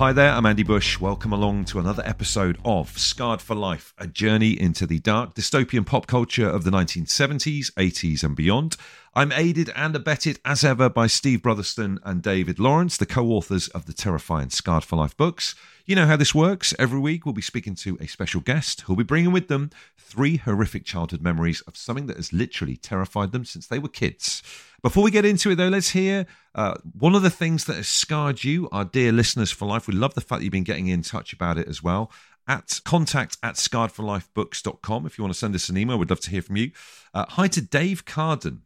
Hi there, I'm Andy Bush. Welcome along to another episode of Scarred for Life, a journey into the dark dystopian pop culture of the 1970s, 80s, and beyond. I'm aided and abetted as ever by Steve Brotherstone and David Lawrence, the co authors of the terrifying Scarred for Life books. You know how this works. Every week we'll be speaking to a special guest who'll be bringing with them three horrific childhood memories of something that has literally terrified them since they were kids. Before we get into it, though, let's hear uh, one of the things that has scarred you, our dear listeners for life. We love the fact you've been getting in touch about it as well. At contact at scarredforlifebooks.com if you want to send us an email. We'd love to hear from you. Uh, hi to Dave Carden,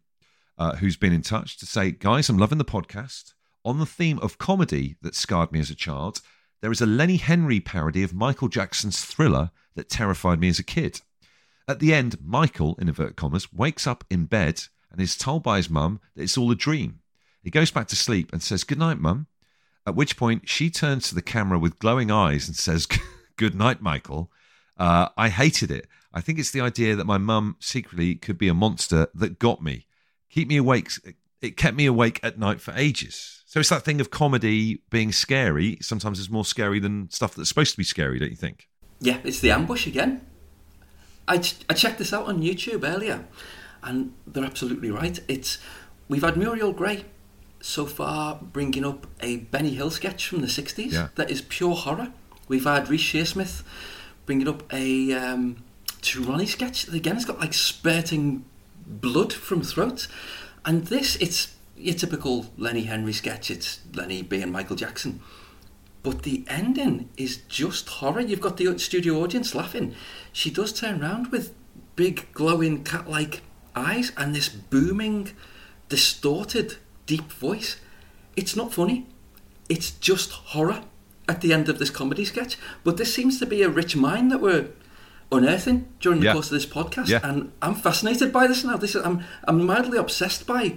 uh, who's been in touch to say, Guys, I'm loving the podcast. On the theme of comedy that scarred me as a child, there is a Lenny Henry parody of Michael Jackson's thriller that terrified me as a kid. At the end, Michael, in inverted commas, wakes up in bed and is told by his mum that it's all a dream. He goes back to sleep and says, Good night, mum. At which point she turns to the camera with glowing eyes and says, Good night, Michael. Uh, I hated it. I think it's the idea that my mum secretly could be a monster that got me. Keep me awake. It kept me awake at night for ages. So it's that thing of comedy being scary. Sometimes it's more scary than stuff that's supposed to be scary, don't you think? Yeah, it's the ambush again. I, ch- I checked this out on YouTube earlier and they're absolutely right. It's we've had Muriel Gray so far bringing up a Benny Hill sketch from the '60s Yeah. that is pure horror. We've had Reece Shearsmith bringing up a um, Ronnie sketch that again has got like spurting blood from throat, and this it's your typical Lenny Henry sketch. It's Lenny being Michael Jackson. But the ending is just horror. You've got the studio audience laughing. She does turn around with big glowing cat like eyes and this booming, distorted, deep voice. It's not funny. It's just horror at the end of this comedy sketch. But this seems to be a rich mine that we're unearthing during the Yeah. course of this podcast. Yeah. And I'm fascinated by this now. This is, I'm I'm mildly obsessed by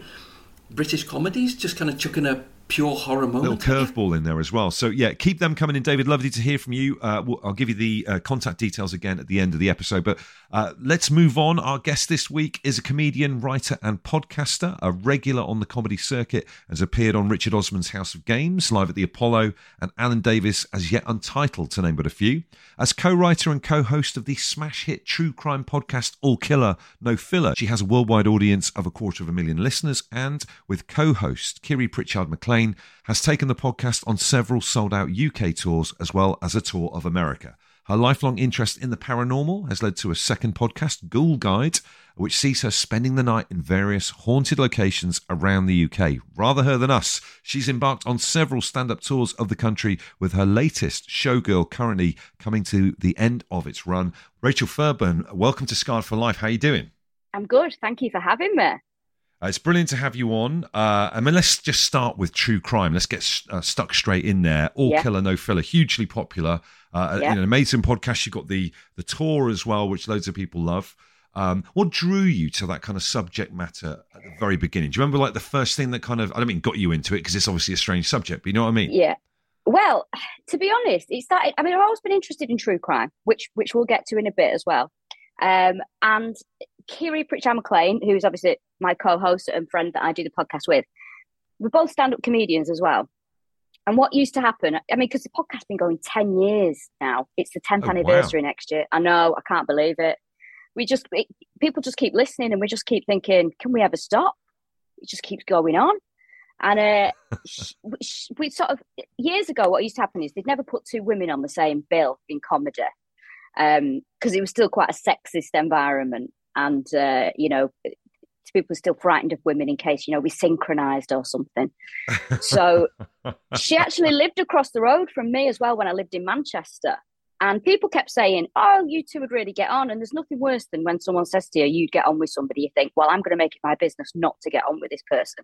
British comedies, just kind of chucking a pure horror little curveball in there as well. So yeah, keep them coming in, David. Lovely to hear from you. Uh, we'll- I'll give you the uh, contact details again at the end of the episode. But uh, let's move on. Our guest this week is a comedian, writer, and podcaster. A regular on the comedy circuit, has appeared on Richard Osman's House of Games, live at the Apollo, and Alan Davies as yet untitled, to name but a few. As co-writer and co-host of the smash hit true crime podcast All Killer No Filler, she has a worldwide audience of a quarter of a million listeners, and with co-host Kiri Pritchard McLean, has taken the podcast on several sold-out UK tours as well as a tour of America. Her lifelong interest in the paranormal has led to a second podcast, Ghoul Guide, which sees her spending the night in various haunted locations around the UK. Rather her than us, she's embarked on several stand up tours of the country, with her latest, Showgirl, currently coming to the end of its run. Rachel Fairburn, welcome to Scarred for Life. How are you doing? I'm good. Thank you for having me. Uh, it's brilliant to have you on. Uh, I mean, let's just start with true crime. Let's get uh, stuck straight in there. All Yeah. killer, no filler, hugely popular. Uh, Yeah. you know, amazing podcast. You got the the tour as well, which loads of people love. Um, what drew you to that kind of subject matter at the very beginning? Do you remember like the first thing that kind of I don't mean got you into it because it's obviously a strange subject, but you know what I mean? Yeah. Well, to be honest, it started. I mean, I've always been interested in true crime, which which we'll get to in a bit as well. Um, and Kiri Pritchard McLean, who's obviously my co-host and friend that I do the podcast with, we're both stand-up comedians as well. And what used to happen, I mean, because the podcast's been going 10 years now, it's the 10th Oh, wow. anniversary next year. I know, I can't believe it. We just, it, people just keep listening and we just keep thinking, can we ever stop? It just keeps going on. And uh, sh- sh- we sort of, years ago, what used to happen is they'd never put two women on the same bill in comedy because it was still quite a sexist environment. And, uh, you know, people were still frightened of women in case, you know, we synchronized or something. So she actually lived across the road from me as well when I lived in Manchester. And people kept saying, Oh, you two would really get on. And there's nothing worse than when someone says to you, You'd get on with somebody, you think, Well, I'm going to make it my business not to get on with this person.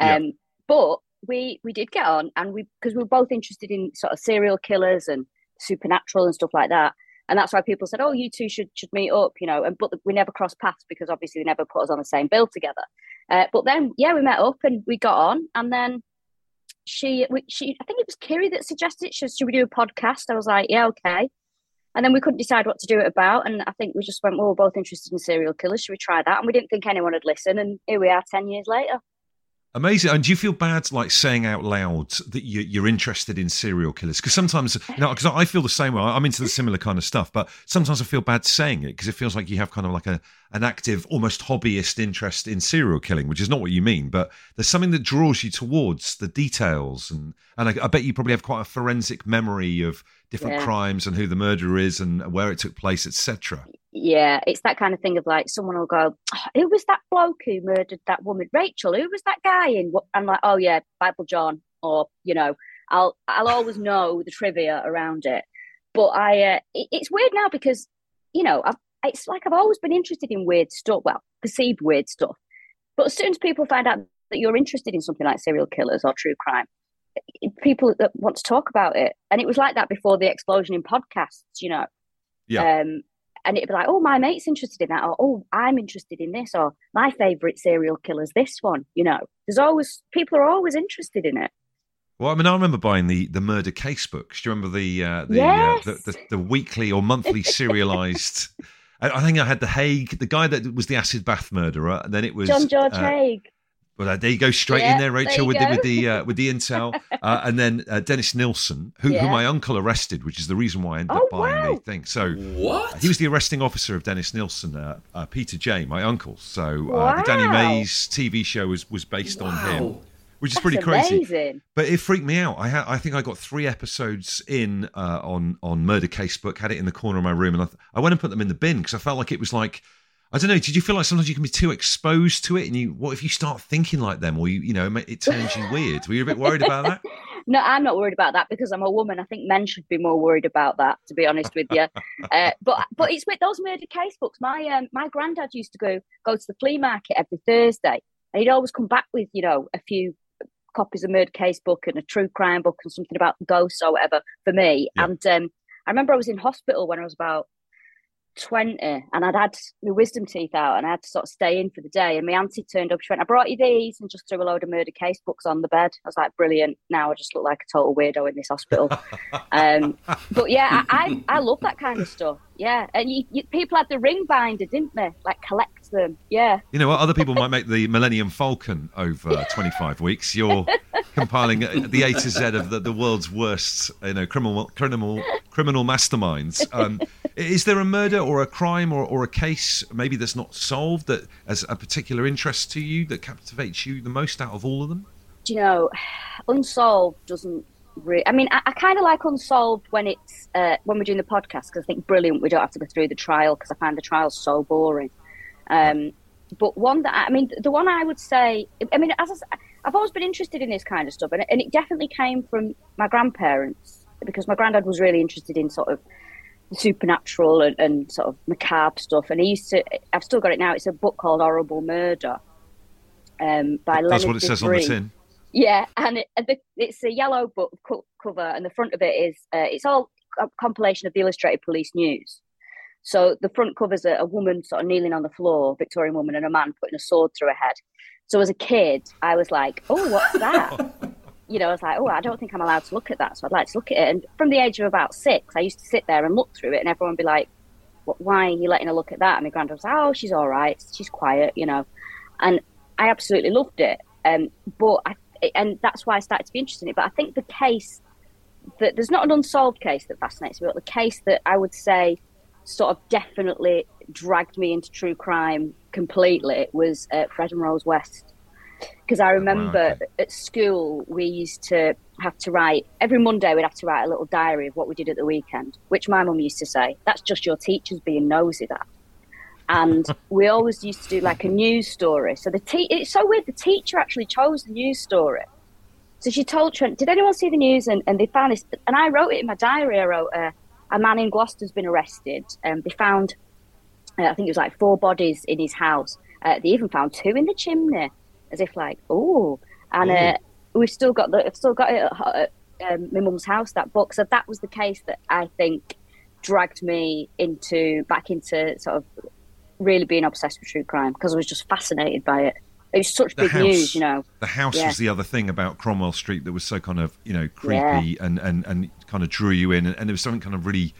Yeah. Um, but we we did get on, and we because we were both interested in sort of serial killers and supernatural and stuff like that. And that's why people said, "Oh, you two should should meet up," you know. And but we never crossed paths because obviously they never put us on the same bill together. Uh, but then, yeah, we met up and we got on, and then she, she, I think it was Kiri that suggested, should, should we do a podcast? I was like, yeah, okay. And then we couldn't decide what to do it about, and I think we just went, well, we're both interested in serial killers. Should we try that? And we didn't think anyone would listen, and here we are, ten years later. Amazing. And do you feel bad, like saying out loud that you, you're interested in serial killers? Because sometimes, you know, because I feel the same way. I'm into the similar kind of stuff, but sometimes I feel bad saying it because it feels like you have kind of like a an active, almost hobbyist interest in serial killing, which is not what you mean. But there's something that draws you towards the details, and and I, I bet you probably have quite a forensic memory of different Yeah. crimes and who the murderer is and where it took place, etc. Yeah, it's that kind of thing of like someone will go, "Oh, "Who was that bloke who murdered that woman, Rachel? Who was that guy And I'm like, "Oh yeah, Bible John," or you know, I'll I'll always know the trivia around it. But I, uh, it, it's weird now because you know, I've, it's like I've always been interested in weird stuff, well, perceived weird stuff. But as soon as people find out that you're interested in something like serial killers or true crime, people that want to talk about it, and it was like that before the explosion in podcasts, you know. Yeah. Um, and it'd be like, oh, my mate's interested in that, or oh, I'm interested in this, or my favourite serial killer's this one. You know, there's always people are always interested in it. Well, I mean, I remember buying the the murder case books. Do you remember the uh, the, Yes. uh, the, the the weekly or monthly serialized? I think I had the Haigh, the guy that was the acid bath murderer, and then it was John George uh, Haigh. Well, uh, there you go, straight in Yeah, there, there Rachel, you with the with the uh, with the intel, uh, and then uh, Dennis Nilsen, who, who my uncle arrested, which is the reason why I ended Oh, up buying wow. the thing. So What? he was the arresting officer of Dennis Nilsen, uh, uh, Peter Jay, my uncle. So uh, the Danny Mays TV show was was based on him, which is That's pretty crazy. amazing. But it freaked me out. I had, I think I got three episodes in uh, on on Murder Casebook. Had it in the corner of my room, and I, th- I went and put them in the bin because I felt like it was like I don't know. Did you feel like sometimes you can be too exposed to it, and you what if you start thinking like them, or you you know it turns you weird? Were you a bit worried about that? No, I'm not worried about that because I'm a woman. I think men should be more worried about that, to be honest with you. uh, but but it's with those murder case books. My um, my granddad used to go go to the flea market every Thursday, and he'd always come back with you know a few copies of murder case book and a true crime book and something about ghosts or whatever for me. Yeah. And um, I remember I was in hospital when I was about 20 and I'd had my wisdom teeth out and I had to sort of stay in for the day. And my auntie turned up, she went, I brought you these and just threw a load of murder case books on the bed. I was like, brilliant. Now I just look like a total weirdo in this hospital. um, but yeah, I, I, I love that kind of stuff. Yeah. And you, you, people had the ring binder, didn't they? Like collect them. Yeah. You know what? Other people might make the Millennium Falcon over 25 weeks. You're compiling the A to Z of the, the world's worst, you know, criminal criminal criminal masterminds. Um, is there a murder or a crime or, or a case maybe that's not solved that has a particular interest to you that captivates you the most out of all of them? do you know, unsolved doesn't. I mean, I, I kind of like unsolved when it's uh, when we're doing the podcast because I think brilliant. We don't have to go through the trial because I find the trial so boring. Um, but one that I, I mean, the one I would say, I mean, as I, I've always been interested in this kind of stuff, and it, and it definitely came from my grandparents because my granddad was really interested in sort of supernatural and, and sort of macabre stuff. And he used to, I've still got it now. It's a book called Horrible Murder. Um, by That's Leonard what it says on the tin. Yeah, and it, the, it's a yellow book co- cover, and the front of it is uh, it's all a compilation of the Illustrated Police News. So the front covers a, a woman sort of kneeling on the floor, Victorian woman, and a man putting a sword through her head. So as a kid, I was like, "Oh, what's that?" you know, I was like, "Oh, I don't think I'm allowed to look at that." So I'd like to look at it. And from the age of about six, I used to sit there and look through it, and everyone would be like, "What? Why are you letting her look at that?" And my granddad was like, "Oh, she's all right. She's quiet," you know. And I absolutely loved it. Um, but I, and that's why I started to be interested in it. But I think the case that there's not an unsolved case that fascinates me, but the case that I would say sort of definitely dragged me into true crime completely was uh, Fred and Rose West. Because I remember okay. at school we used to have to write every Monday we'd have to write a little diary of what we did at the weekend, which my mum used to say that's just your teachers being nosy. That and we always used to do like a news story. So the te- it's so weird. The teacher actually chose the news story. So she told Trent, "Did anyone see the news?" And, and they found this, and I wrote it in my diary. I wrote, uh, "A man in Gloucester's been arrested. Um, they found, uh, I think it was like four bodies in his house. Uh, they even found two in the chimney, as if like, oh." And uh, we've still got the, I've still got it at, at um, my mum's house. That book. So that was the case that I think dragged me into back into sort of really being obsessed with true crime because I was just fascinated by it. It was such The big house. news, you know. The house Yeah. was the other thing about Cromwell Street that was so kind of you know creepy and, and and kind of drew you in, and, and there was something kind of really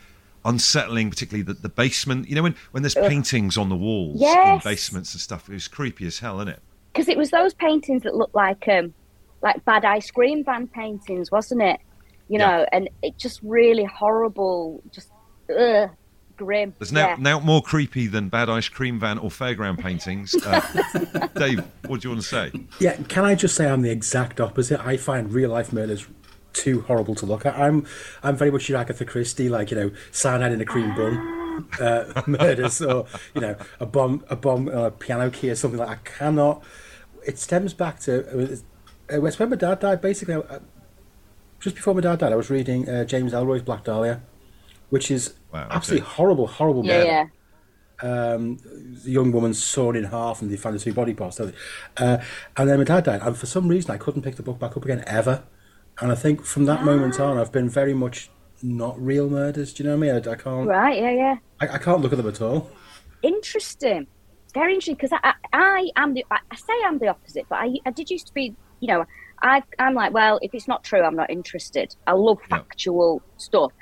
unsettling, particularly the, the basement. You know, when when there's paintings on the walls in basements and stuff, it was creepy as hell, isn't it? because it was those paintings that looked like um like bad ice cream van paintings, wasn't it? You Yeah. know, and it just really horrible, just ugh, grim. There's now, yeah. now more creepy than bad ice cream van or fairground paintings. Uh, Dave, what do you want to say? Yeah, can I just say I'm the exact opposite? I find real life murders too horrible to look at. I'm I'm very much your Agatha Christie, like you know, cyanide in a cream bun uh, murders, or you know, a bomb a bomb on a piano key or something like. that. I cannot. It stems back to uh, it's when my dad died. Basically, uh, just before my dad died, I was reading uh, James Ellroy's Black Dahlia, which is Wow, okay. absolutely horrible, horrible yeah, murder yeah. um, the young woman sawn in half and they found the two body parts. Uh, and then my dad died, and for some reason I couldn't pick the book back up again ever. And I think from that moment on, I've been very much not real murders. Do you know what I mean? I, I can't. Right, yeah, yeah. I, I can't look at them at all. Interesting. Very interesting because I, I, I am the I I say I'm the opposite, but I, I did used to be, you know, I I'm like, well, if it's not true, I'm not interested. I love Yeah. factual stuff,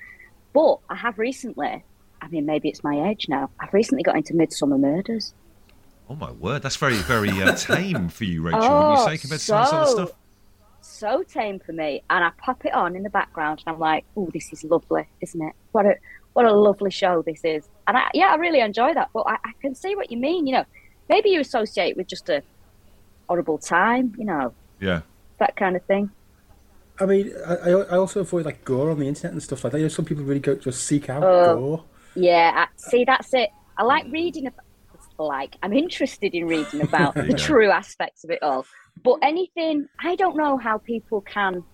but I have recently. I mean, maybe it's my age now. I've recently got into Midsomer Murders. Oh my word, that's very, very uh, tame for you, Rachel. Oh, when you say compared to some of this other so- stuff. So tame for me, and I pop it on in the background, and I'm like, oh, this is lovely, isn't it? What a what a lovely show this is, and I, yeah, I really enjoy that. But I, I can see what you mean. You know, maybe you associate with just a horrible time, you know, Yeah. that kind of thing. I mean, I, I also avoid like gore on the internet and stuff like that. You know, some people really go just seek out Oh. gore. Yeah, I, see, that's it. I like reading about, like, I'm interested in reading about the true aspects of it all. But anything, I don't know how people can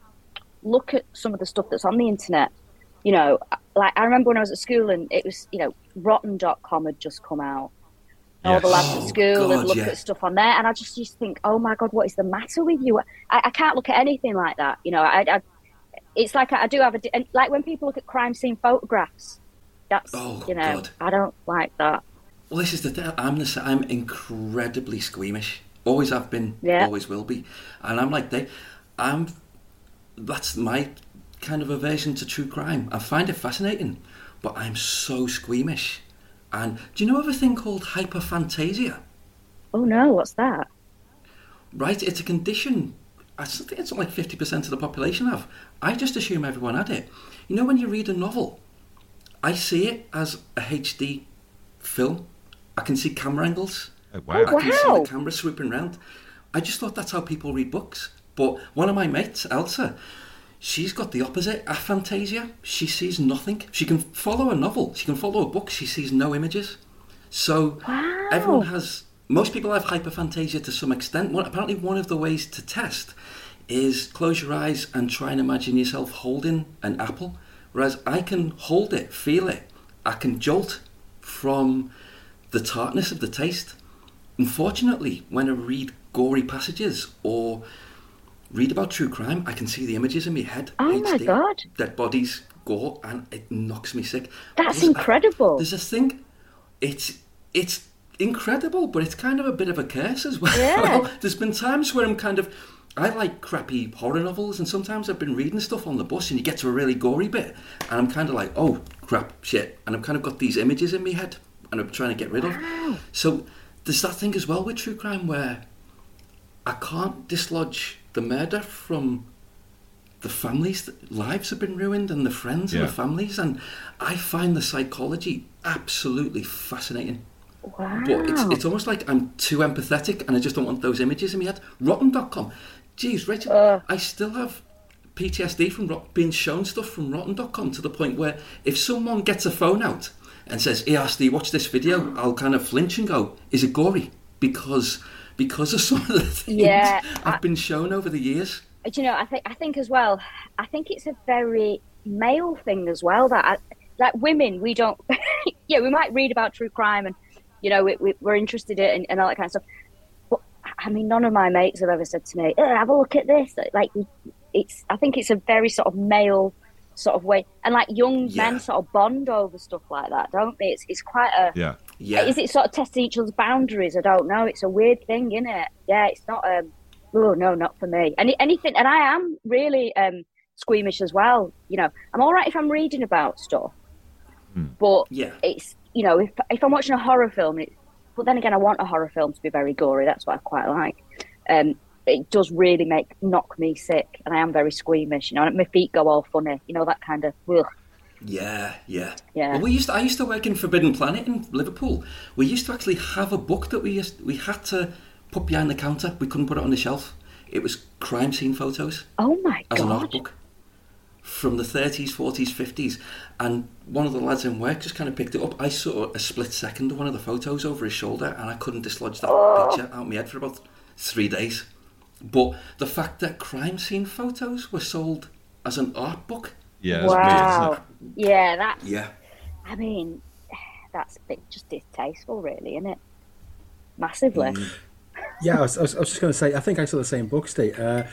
look at some of the stuff that's on the internet. You know, like I remember when I was at school and it was, you know, rotten.com had just come out. And All the lads at Oh, school God, would look yeah. at stuff on there, and I just used to think, "Oh my god, what is the matter with you?" I, I can't look at anything like that. You know, I, I it's like I, I do have a and like when people look at crime scene photographs. That's Oh, you know, God. I don't like that. Well, this is the thing. I'm the I'm incredibly squeamish. Always have been. Yeah. Always will be. And I'm like they. I'm. That's my kind of aversion to true crime. I find it fascinating, but I'm so squeamish. And do you know of a thing called hyperphantasia? Oh no, what's that? Right, it's a condition. I s- think it's like fifty percent of the population have. I just assume everyone had it. You know, when you read a novel, I see it as a HD film. I can see camera angles. Oh, oh wow. I can see the camera swooping around. I just thought that's how people read books. But one of my mates, Elsa, she's got the opposite aphantasia. She sees nothing. She can follow a novel. She can follow a book. She sees no images. So Wow. everyone has. Most people have hyperphantasia to some extent. One, apparently, one of the ways to test is close your eyes and try and imagine yourself holding an apple. Whereas I can hold it, feel it. I can jolt from the tartness of the taste. Unfortunately, when I read gory passages or read about true crime, I can see the images in my head. Oh my God. Dead bodies, gore, and it knocks me sick. That's There's- incredible. There's this thing. It's it's incredible, but it's kind of a bit of a curse as well. Yeah. There's been times where I'm kind of. I like crappy horror novels, and sometimes I've been reading stuff on the bus, and you get to a really gory bit, and I'm kind of like, oh crap, shit, and I've kind of got these images in my head, and I'm trying to get rid of. So there's that thing as well with true crime where I can't dislodge the murder from the families' that lives have been ruined and the friends and the families, and I find the psychology absolutely fascinating. wow. But it's, it's almost like I'm too empathetic and I just don't want those images in my head. Rotten.com. Jeez, Rachel, Uh. I still have PTSD from rot- being shown stuff from Rotten.com to the point where if someone gets a phone out and says, Hey, Asti, watch this video, I'll kind of flinch and go, Is it gory? Because because of some of the things Yeah, I've I- been shown over the years. do you know, I think I think as well. I think it's a very male thing as well. That I, like women, we don't. yeah, we might read about true crime and you know we, we, we're interested in it and, and all that kind of stuff. But I mean, none of my mates have ever said to me, "Eh, "Have a look at this." Like it's. I think it's a very sort of male sort of way, and like young Yeah. men sort of bond over stuff like that, don't they? It's it's quite a. Yeah. Yeah. Is it sort of testing each other's boundaries? I don't know. It's a weird thing, isn't it? Yeah, it's not. Um, oh no, not for me. Any anything, and I am really um, squeamish as well. You know, I'm all right if I'm reading about stuff, but Yeah. it's you know if if I'm watching a horror film, it, but then again, I want a horror film to be very gory. That's what I quite like. um, it does really make knock me sick, and I am very squeamish. You know, my feet go all funny. You know that kind of. Ugh. Yeah, yeah, Yeah. Well, we used. To, I used to work in Forbidden Planet in Liverpool. We used to actually have a book that we used, we had to put behind the counter. We couldn't put it on the shelf. It was crime scene photos Oh my god. as an art book from the 30s, 40s, 50s. And one of the lads in work just kind of picked it up. I saw a split second of one of the photos over his shoulder, and I couldn't dislodge that oh. picture out of my head for about three days. But the fact that crime scene photos were sold as an art book, Yeah, it's weird, Wow. Yeah, that's. yeah. I mean, that's a bit just distasteful, really, isn't it? Massively. Yeah, I was, I was, I was just going to say. I think I saw the same book, Steve. Uh,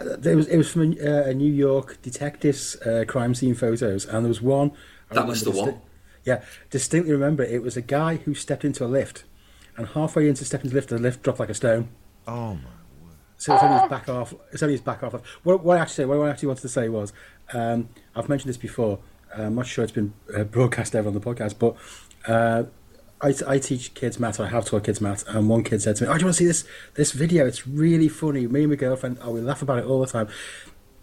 there was it was from a, uh, a New York detectives uh, crime scene photos, and there was one. I That was the disti- one. Yeah, distinctly remember it was a guy who stepped into a lift, and halfway into stepping into the lift, the lift dropped like a stone. Oh my. word! So it's only his back off. It's only his back off. What, what I actually, what I actually wanted to say was, um, I've mentioned this before. Uh, I'm not sure it's been uh, broadcast ever on the podcast, but uh, I, I teach kids math. I have taught kids math, and one kid said to me, "Oh, do you want to see this this video? It's really funny." Me and my girlfriend, oh, we laugh about it all the time.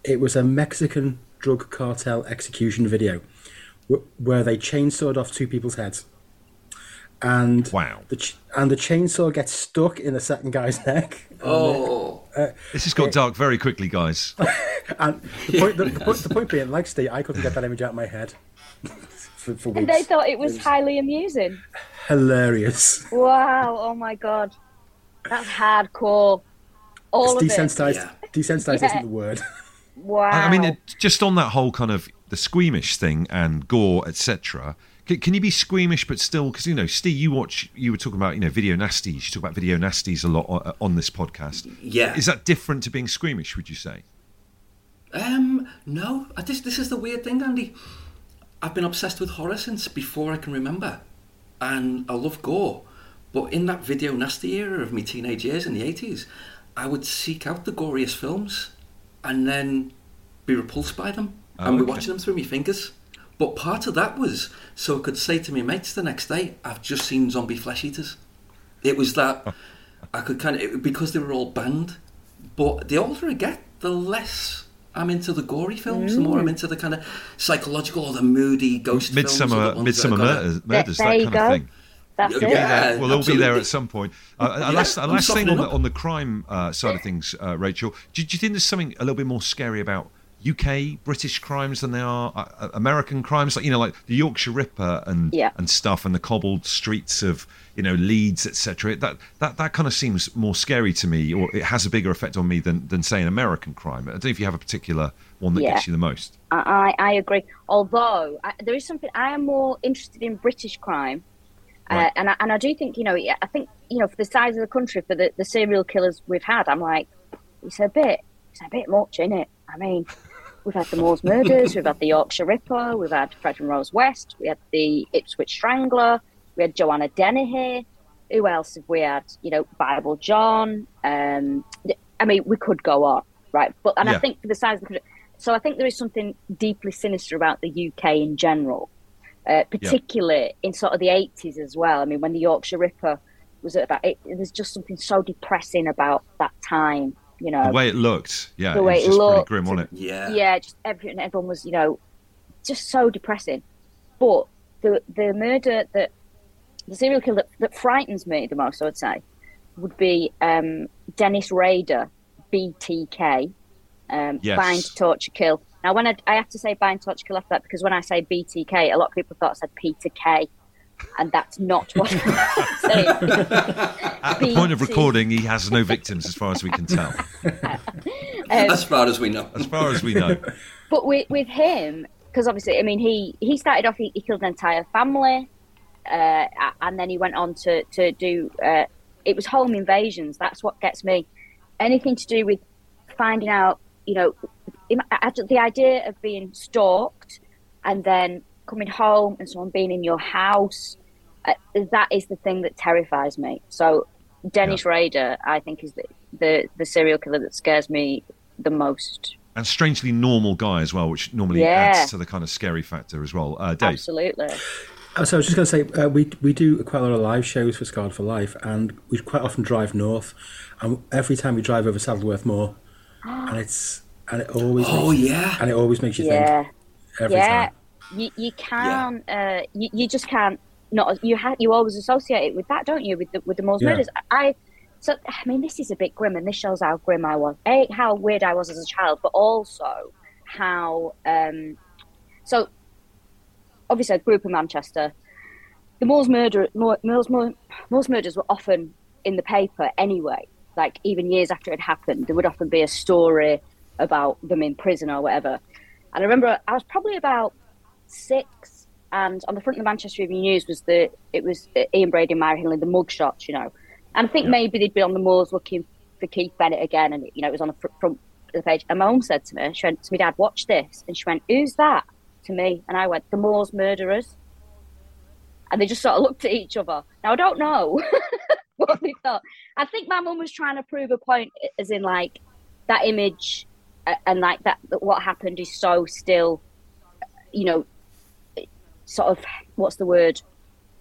It was a Mexican drug cartel execution video wh- where they chainsawed off two people's heads. And Wow. the ch- and the chainsaw gets stuck in the second guy's neck. Oh, uh, This has got dark very quickly, guys. And the point, the, the point, the point being, like Steve, I couldn't get that image out of my head for, for weeks. And they thought it was highly amusing. hilarious. Wow! Oh my god, that's hardcore. All It's of it. desensitized. Yeah. Desensitized Yeah. isn't the word. Wow. I I mean, it, just on that whole kind of the squeamish thing and gore, etc. Can, can you be squeamish but still? Because you know, Steve, you watch. You were talking about you know video nasties. You talk about video nasties a lot on, on this podcast. yeah. Is that different to being squeamish? Would you say? Um, no. I just, this is the weird thing, Andy. I've been obsessed with horror since before I can remember, and I love gore. But in that video nasty era of my teenage years in the eighties, I would seek out the goriest films, and then be repulsed by them, Oh, and be okay. watching them through my fingers. But part of that was so I could say to my mates the next day, "I've just seen zombie flesh eaters." It was that I could kind of because they were all banned. But the older I get, the less I'm into the gory films. The more I'm into the kind of psychological or the moody ghost films. Midsomer, the that Midsomer murders, murders there that you kind go. of thing. That's Yeah, it. yeah. Well, they'll be there at some point. Uh, Yeah, last, last thing on the, on the crime uh, side of things, uh, Rachel. Do, do you think there's something a little bit more scary about UK British crimes than they are uh, uh, American crimes? Like you know, like the Yorkshire Ripper and Yeah. and stuff, and the cobbled streets of you know Leeds, etc. That that that kind of seems more scary to me, or it has a bigger effect on me than than say an American crime. I don't know if you have a particular one that Yeah. gets you the most. I, I agree. Although I, there is something I am more interested in British crime, Right. uh, and I, and I do think you know I think you know for the size of the country for the, the serial killers we've had, I'm like it's a bit it's a bit much in it. I mean, we've had the Moors murders, we've had the Yorkshire Ripper, we've had Fred and Rose West, we had the Ipswich Strangler, we had Joanna Dennehy. Who else have we had? You know, Bible John. Um, I mean, we could go on, right? But and Yeah. I think for the size of the country, so I think there is something deeply sinister about the UK in general, uh, particularly in sort of the 80s as well. I mean, when the Yorkshire Ripper was about it, there's just something so depressing about that time, you know. The way it looked, yeah, The it way was it just looked pretty grim, wasn't it? Yeah. yeah, just everything, everyone was, you know, just so depressing. But the the murder that the serial killer that, that frightens me the most, I would say, would be um, Dennis Rader, BTK, um, Yes. bind, torture, kill. Now, when I, I have to say bind, torture, kill after that, because when I say BTK, a lot of people thought I said Peter K, and that's not what I'm saying. At the point of recording, he has no victims, as far as we can tell, As far as we know. as far as we know. But with with him, because obviously, I mean, he he started off, he, he killed an entire family, uh, and then he went on to to do. Uh, it was home invasions. That's what gets me. Anything to do with finding out, you know, the idea of being stalked and then coming home and someone being in your house. Uh, that is the thing that terrifies me. So, Dennis Rader, I think, is the, the the serial killer that scares me the most. and strangely normal guy as well, which normally Yeah. adds to the kind of scary factor as well. Uh, Dave, Absolutely. Uh, So I was just going to say uh, we we do quite a lot of live shows for Scarred for Life, and we quite often drive north, and every time we drive over Saddleworth Moor, and it's and it always Oh makes, yeah. and it always makes you Yeah. think every yeah, time. You you can't. Uh, you, you just can't. Not you ha- you always associate it with that, don't you? With the with the Moors Yeah. murders. I so I mean, this is a bit grim, and this shows how grim I was. A, how weird I was as a child, but also how. Um, so obviously, I grew up in Manchester. The Moors murder, Moor, Moors, Moor, Moors murders were often in the paper anyway. Like even years after it happened, there would often be a story about them in prison or whatever. And I remember I was probably about six, and on the front of the Manchester Evening News was the it was Ian Brady and Myra Hindley, the mugshots, you know. And I think maybe they'd been on the moors looking for Keith Bennett again, and you know it was on the fr- front of the page. And my mum said to me, she went to me, Dad, watch this, and she went, "Who's that?" to me, and I went, "The Moors murderers." And they just sort of looked at each other. Now I don't know what they thought. I think my mum was trying to prove a point, as in like that image uh, and like that, that what happened is so still, you know, sort of what's the word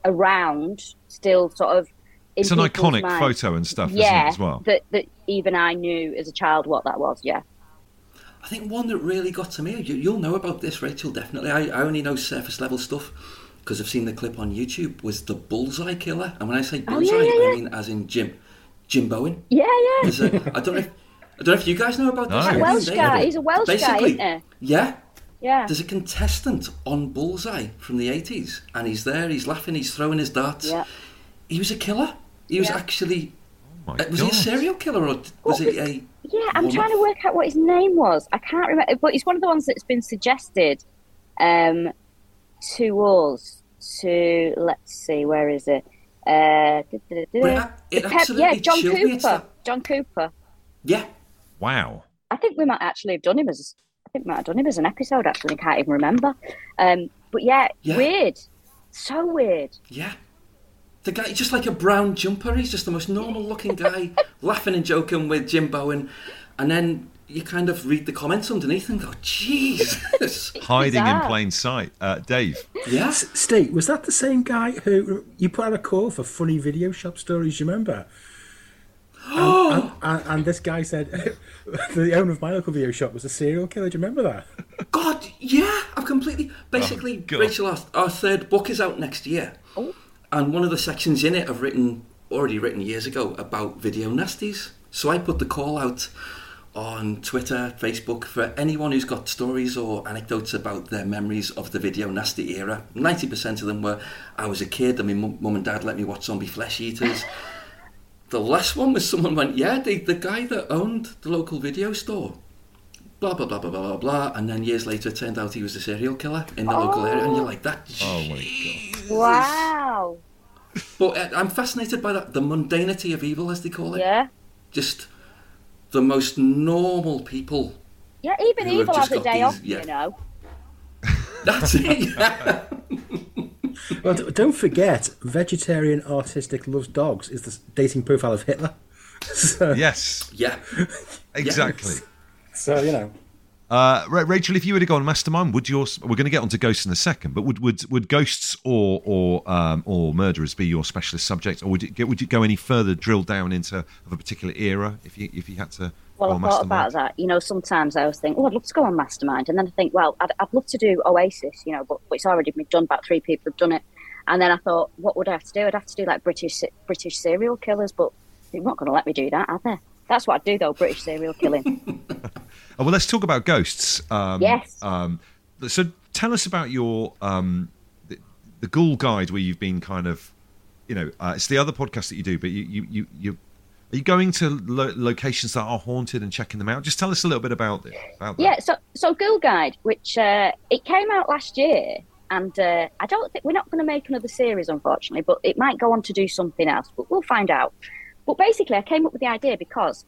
around, still sort of. in It's an iconic minds. photo and stuff, isn't Yeah, it, as well? that that even I knew as a child what that was. Yeah. I think one that really got to me, you, you'll know about this, Rachel, definitely. I, I only know surface level stuff because I've seen the clip on YouTube, was the Bullseye Killer. And when I say Oh, yeah, Bullseye, yeah, yeah. I mean as in Jim. Jim Bowen. Yeah, yeah. There's a, I, don't know if, I don't know if you guys know about this. No. That Yeah. Welsh guy. He's a Welsh guy, isn't he? Yeah. Yeah. There's a contestant on Bullseye from the 80s, and he's there, he's laughing, he's throwing his darts. Yeah. He was a killer. He was Yeah. actually. Oh my uh, was he a serial killer, or was What he was- a. Yeah, I'm one-off? trying to work out what his name was. I can't remember, but he's one of the ones that's been suggested um, to us. To let's see, where is it? Uh, it- it Pep- yeah, John chilled me. It's Cooper. that- John Cooper. Yeah. Wow. I think we might actually have done him as. I think we might have done him as an episode. Actually, I can't even remember. Um, but yeah, Yeah. weird. So weird. Yeah. The guy, just like a brown jumper, he's just the most normal looking guy, laughing and joking with Jim Bowen. And then you kind of read the comments underneath and go, Jesus. Hiding in plain sight. Uh, Dave. yeah. S- Steve, was that the same guy who you put out a call for funny video shop stories? You remember? And, and, and, and this guy said the owner of my local video shop was a serial killer. Do you remember that? God, yeah, I've completely. Basically, oh, God. Rachel, our, our third book is out next year. oh. And one of the sections in it I've written, already written years ago, about video nasties. So I put the call out on Twitter, Facebook, for anyone who's got stories or anecdotes about their memories of the video nasty era. 90% of them were, I was a kid and my mum mum and dad let me watch zombie flesh eaters. the last one was someone went, yeah, the, the guy that owned the local video store blah blah blah blah blah blah blah and then years later it turned out he was a serial killer in the local area and you're like that Oh my god. Wow. but uh, I'm fascinated by that the mundanity of evil as they call it Yeah. just the most normal people Yeah. Even evil just has a day these- off. yeah. You know. that's it yeah. Well, don't forget, vegetarian artistic loves dogs is the dating profile of Hitler. So, Yes, yeah exactly. so you know, Uh, Rachel, if you were to go on Mastermind, would your we're going to get onto ghosts in a second, but would would, would ghosts or or um, or murderers be your specialist subject, or would it get, would you go any further, drill down into of a particular era if you if you had to? Well, go I on thought Mastermind? about that. You know, sometimes I always think, oh, I'd love to go on Mastermind. And then I think, well, I'd, I'd love to do Oasis, you know, but, but it's already been done. About three people have done it. And then I thought, what would I have to do? I'd have to do like British British serial killers, but they're not going to let me do that, are they? That's what I'd do, though, British serial killing. Oh, well, let's talk about ghosts. Um, Yes. Um, so tell us about your um, the, the Ghoul Guide, where you've been kind of, you know, uh, it's the other podcast that you do, but you you you. Are you going to lo- locations that are haunted and checking them out? Just tell us a little bit about it. About yeah, so so Ghoul Guide, which uh, it came out last year, and uh, I don't think we're not going to make another series, unfortunately, but it might go on to do something else. But we'll find out. But basically, I came up with the idea because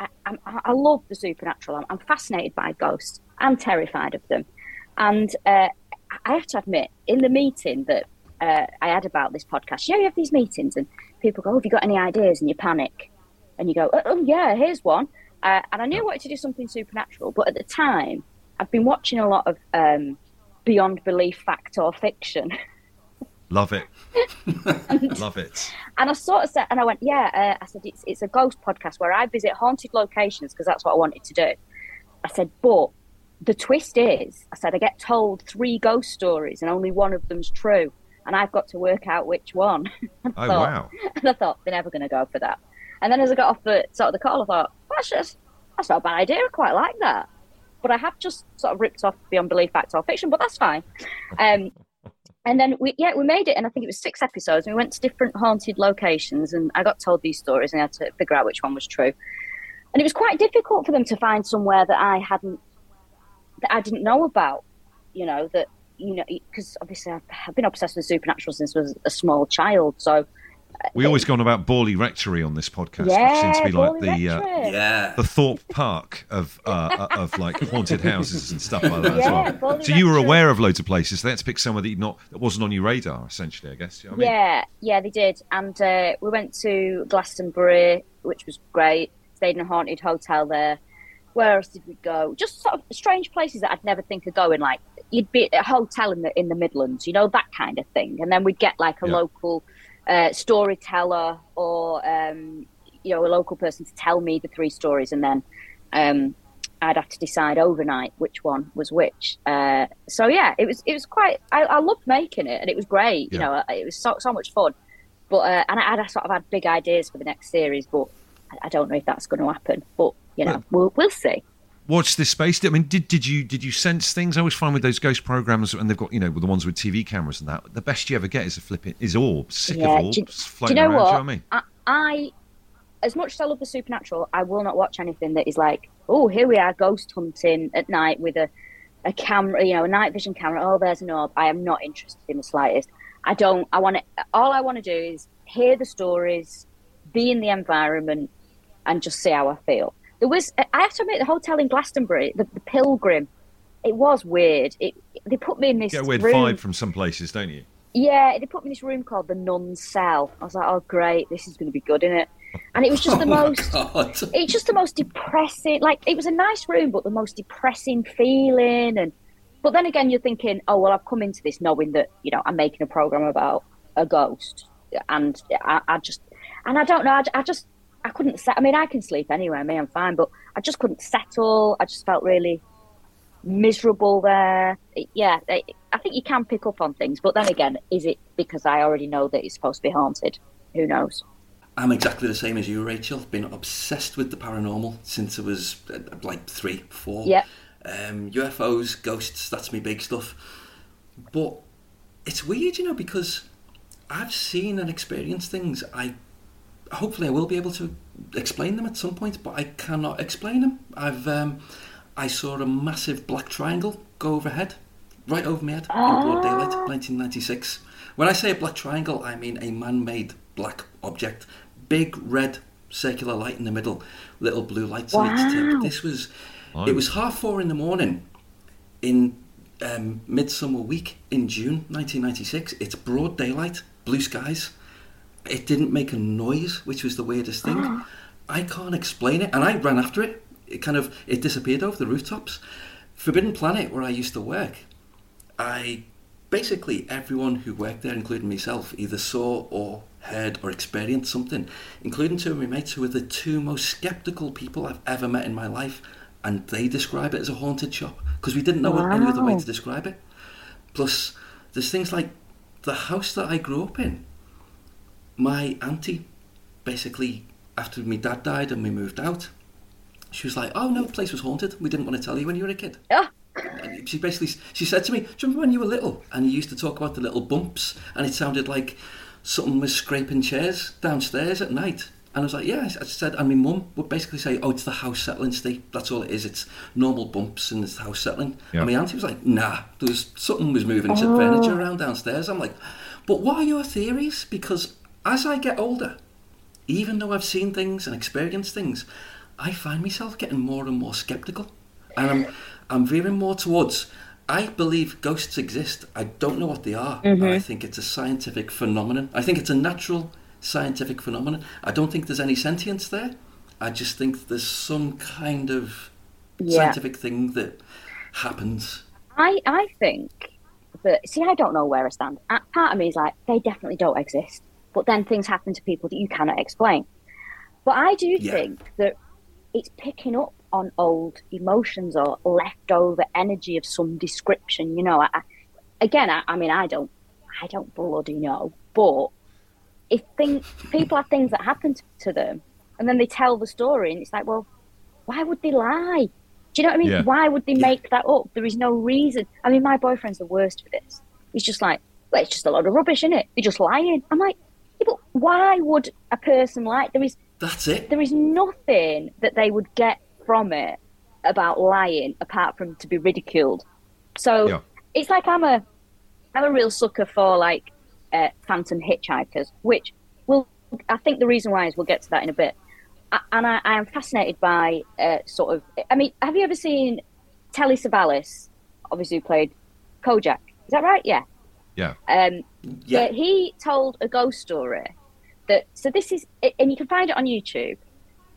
I, I'm, I love the supernatural. I'm, I'm fascinated by ghosts. I'm terrified of them, and uh, I have to admit, in the meeting that uh, I had about this podcast, you know, you have these meetings, and people go, oh, "Have you got any ideas?" and you panic, and you go, "Oh, oh yeah, here's one." Uh, and I knew I wanted to do something supernatural, but at the time, I've been watching a lot of um, beyond belief fact or fiction. Love it. Love it. And I sort of said, and I went, yeah. Uh, I said it's it's a ghost podcast where I visit haunted locations because that's what I wanted to do. I said, but the twist is, I said I get told three ghost stories and only one of them's true, and I've got to work out which one. oh thought, wow! And I thought they're never going to go for that. And then as I got off the sort of the call, I thought that's just that's not a bad idea. I quite like that. But I have just sort of ripped off Beyond Belief, Fact or Fiction, but that's fine. Um, and then we yeah we made it, and I think it was six episodes. We went to different haunted locations, and I got told these stories, and I had to figure out which one was true. And it was quite difficult for them to find somewhere that I hadn't that I didn't know about. You know that you know because obviously I've, I've been obsessed with supernatural since I was a small child, so We always gone about Borley Rectory on this podcast, yeah, which seems to be like Borley the uh, Yeah. the Thorpe Park of uh, of like haunted houses and stuff like that Yeah, as well. Borley So you were aware of loads of places. So they had to pick somewhere that you'd not that wasn't on your radar, essentially. I guess. You know I mean? Yeah, yeah, they did. And uh, we went to Glastonbury, which was great. Stayed in a haunted hotel there. Where else did we go? Just sort of strange places that I'd never think of going. Like you'd be at a hotel in the in the Midlands, you know that kind of thing. And then we'd get like a Yeah. local uh, storyteller or um, you know a local person to tell me the three stories, and then um, I'd have to decide overnight which one was which. Uh, so yeah, it was it was quite. I, I loved making it, and it was great. You know, it was so so much fun. But uh, and I, had I sort of had big ideas for the next series, but I, I don't know if that's going to happen. But you know, Well- we'll we'll see. Watch this space. I mean, did did you did you sense things? I always find with those ghost programs, and they've got you know the ones with TV cameras and that, the best you ever get is a flipping is orbs, sick Yeah, of do orbs you- floating do you know around. what? Do you know what I mean? I, I, as much as I love the supernatural, I will not watch anything that is like, oh, here we are ghost hunting at night with a, a camera, you know, a night vision camera. Oh, there's an orb. I am not interested in the slightest. I don't. I want to. All I want to do is hear the stories, be in the environment, and just see how I feel. There was. I have to admit, the hotel in Glastonbury, the, the Pilgrim, it was weird. It they put me in this Get a weird room. vibe from some places, don't you? Yeah, they put me in this room called the Nun's Cell. I was like, oh great, this is going to be good, isn't it? And it was just the Oh my most. God. It's just the most depressing. Like it was a nice room, but the most depressing feeling. And but then again, you're thinking, oh well, I've come into this knowing that you know I'm making a program about a ghost, and I, I just and I don't know. I, I just I couldn't set. I mean, I can sleep anywhere. Me, I'm fine, but I just couldn't settle. I just felt really miserable there. It- yeah, I I think you can pick up on things, but then again, is it because I already know that it's supposed to be haunted? Who knows? I'm exactly the same as you, Rachel. Been obsessed with the paranormal since I was uh, like three, four. Yeah. Um, UFOs, ghosts, that's my big stuff. But it's weird, you know, because I've seen and experienced things. I hopefully I will be able to explain them at some point, but I cannot explain them. I've um, I saw a massive black triangle go overhead, right over my head in broad daylight, 1996. When I say a black triangle, I mean a man-made black object, big red circular light in the middle, little blue lights on each tip. This was Wow. it was half four in the morning in um, midsummer week in June 1996. It's broad daylight, blue skies. It didn't make a noise, which was the weirdest thing. Ah. I can't explain it, and I ran after it. It kind of it disappeared over the rooftops. Forbidden Planet, where I used to work, I basically everyone who worked there, including myself, either saw or heard or experienced something, including two of my mates who were the two most skeptical people I've ever met in my life, and they describe it as a haunted shop because we didn't know any other way to describe it. Plus, there's things like the house that I grew up in. My auntie, basically, after my dad died and we moved out, she was like, "Oh no, the place was haunted. We didn't want to tell you when you were a kid." Yeah. And she basically she said to me, "Do you remember when you were little and you used to talk about the little bumps and it sounded like something was scraping chairs downstairs at night?" And I was like, "Yeah." I said, and my mum would basically say, "Oh, it's the house settling, Steve. That's all it is. It's normal bumps and it's the house settling." Yeah. And my auntie was like, "Nah, there was something was moving some oh. furniture around downstairs." I'm like, "But what are your theories?" Because as I get older, even though I've seen things and experienced things, I find myself getting more and more skeptical. And I'm, I'm veering more towards, I believe ghosts exist. I don't know what they are. I mm-hmm. think it's a scientific phenomenon. I think it's a natural scientific phenomenon. I don't think there's any sentience there. I just think there's some kind of Yeah. scientific thing that happens. I I think that, see, I don't know where I stand. Part of me is like, they definitely don't exist. But then things happen to people that you cannot explain. But I do Yeah. think that it's picking up on old emotions or leftover energy of some description. You know, I, I, again, I, I mean, I don't, I don't bloody know. But if thing, people have things that happen to, to them, and then they tell the story, and it's like, well, why would they lie? Do you know what I mean? Yeah. Why would they make that up? There is no reason. I mean, my boyfriend's the worst for this. He's just like, well, it's just a lot of rubbish, isn't it? They're just lying. I'm like, but why would a person lie? There is That's it. there is nothing that they would get from it about lying apart from to be ridiculed. So Yeah. it's like I'm a I'm a real sucker for like uh, phantom hitchhikers, which will I think the reason why is we'll get to that in a bit. I, and I, I am fascinated by uh, sort of. I mean, have you ever seen Telly Savalas? Obviously, who played Kojak. Is that right? Yeah. Yeah. Um, Yeah. but he told a ghost story that so this is and you can find it on youtube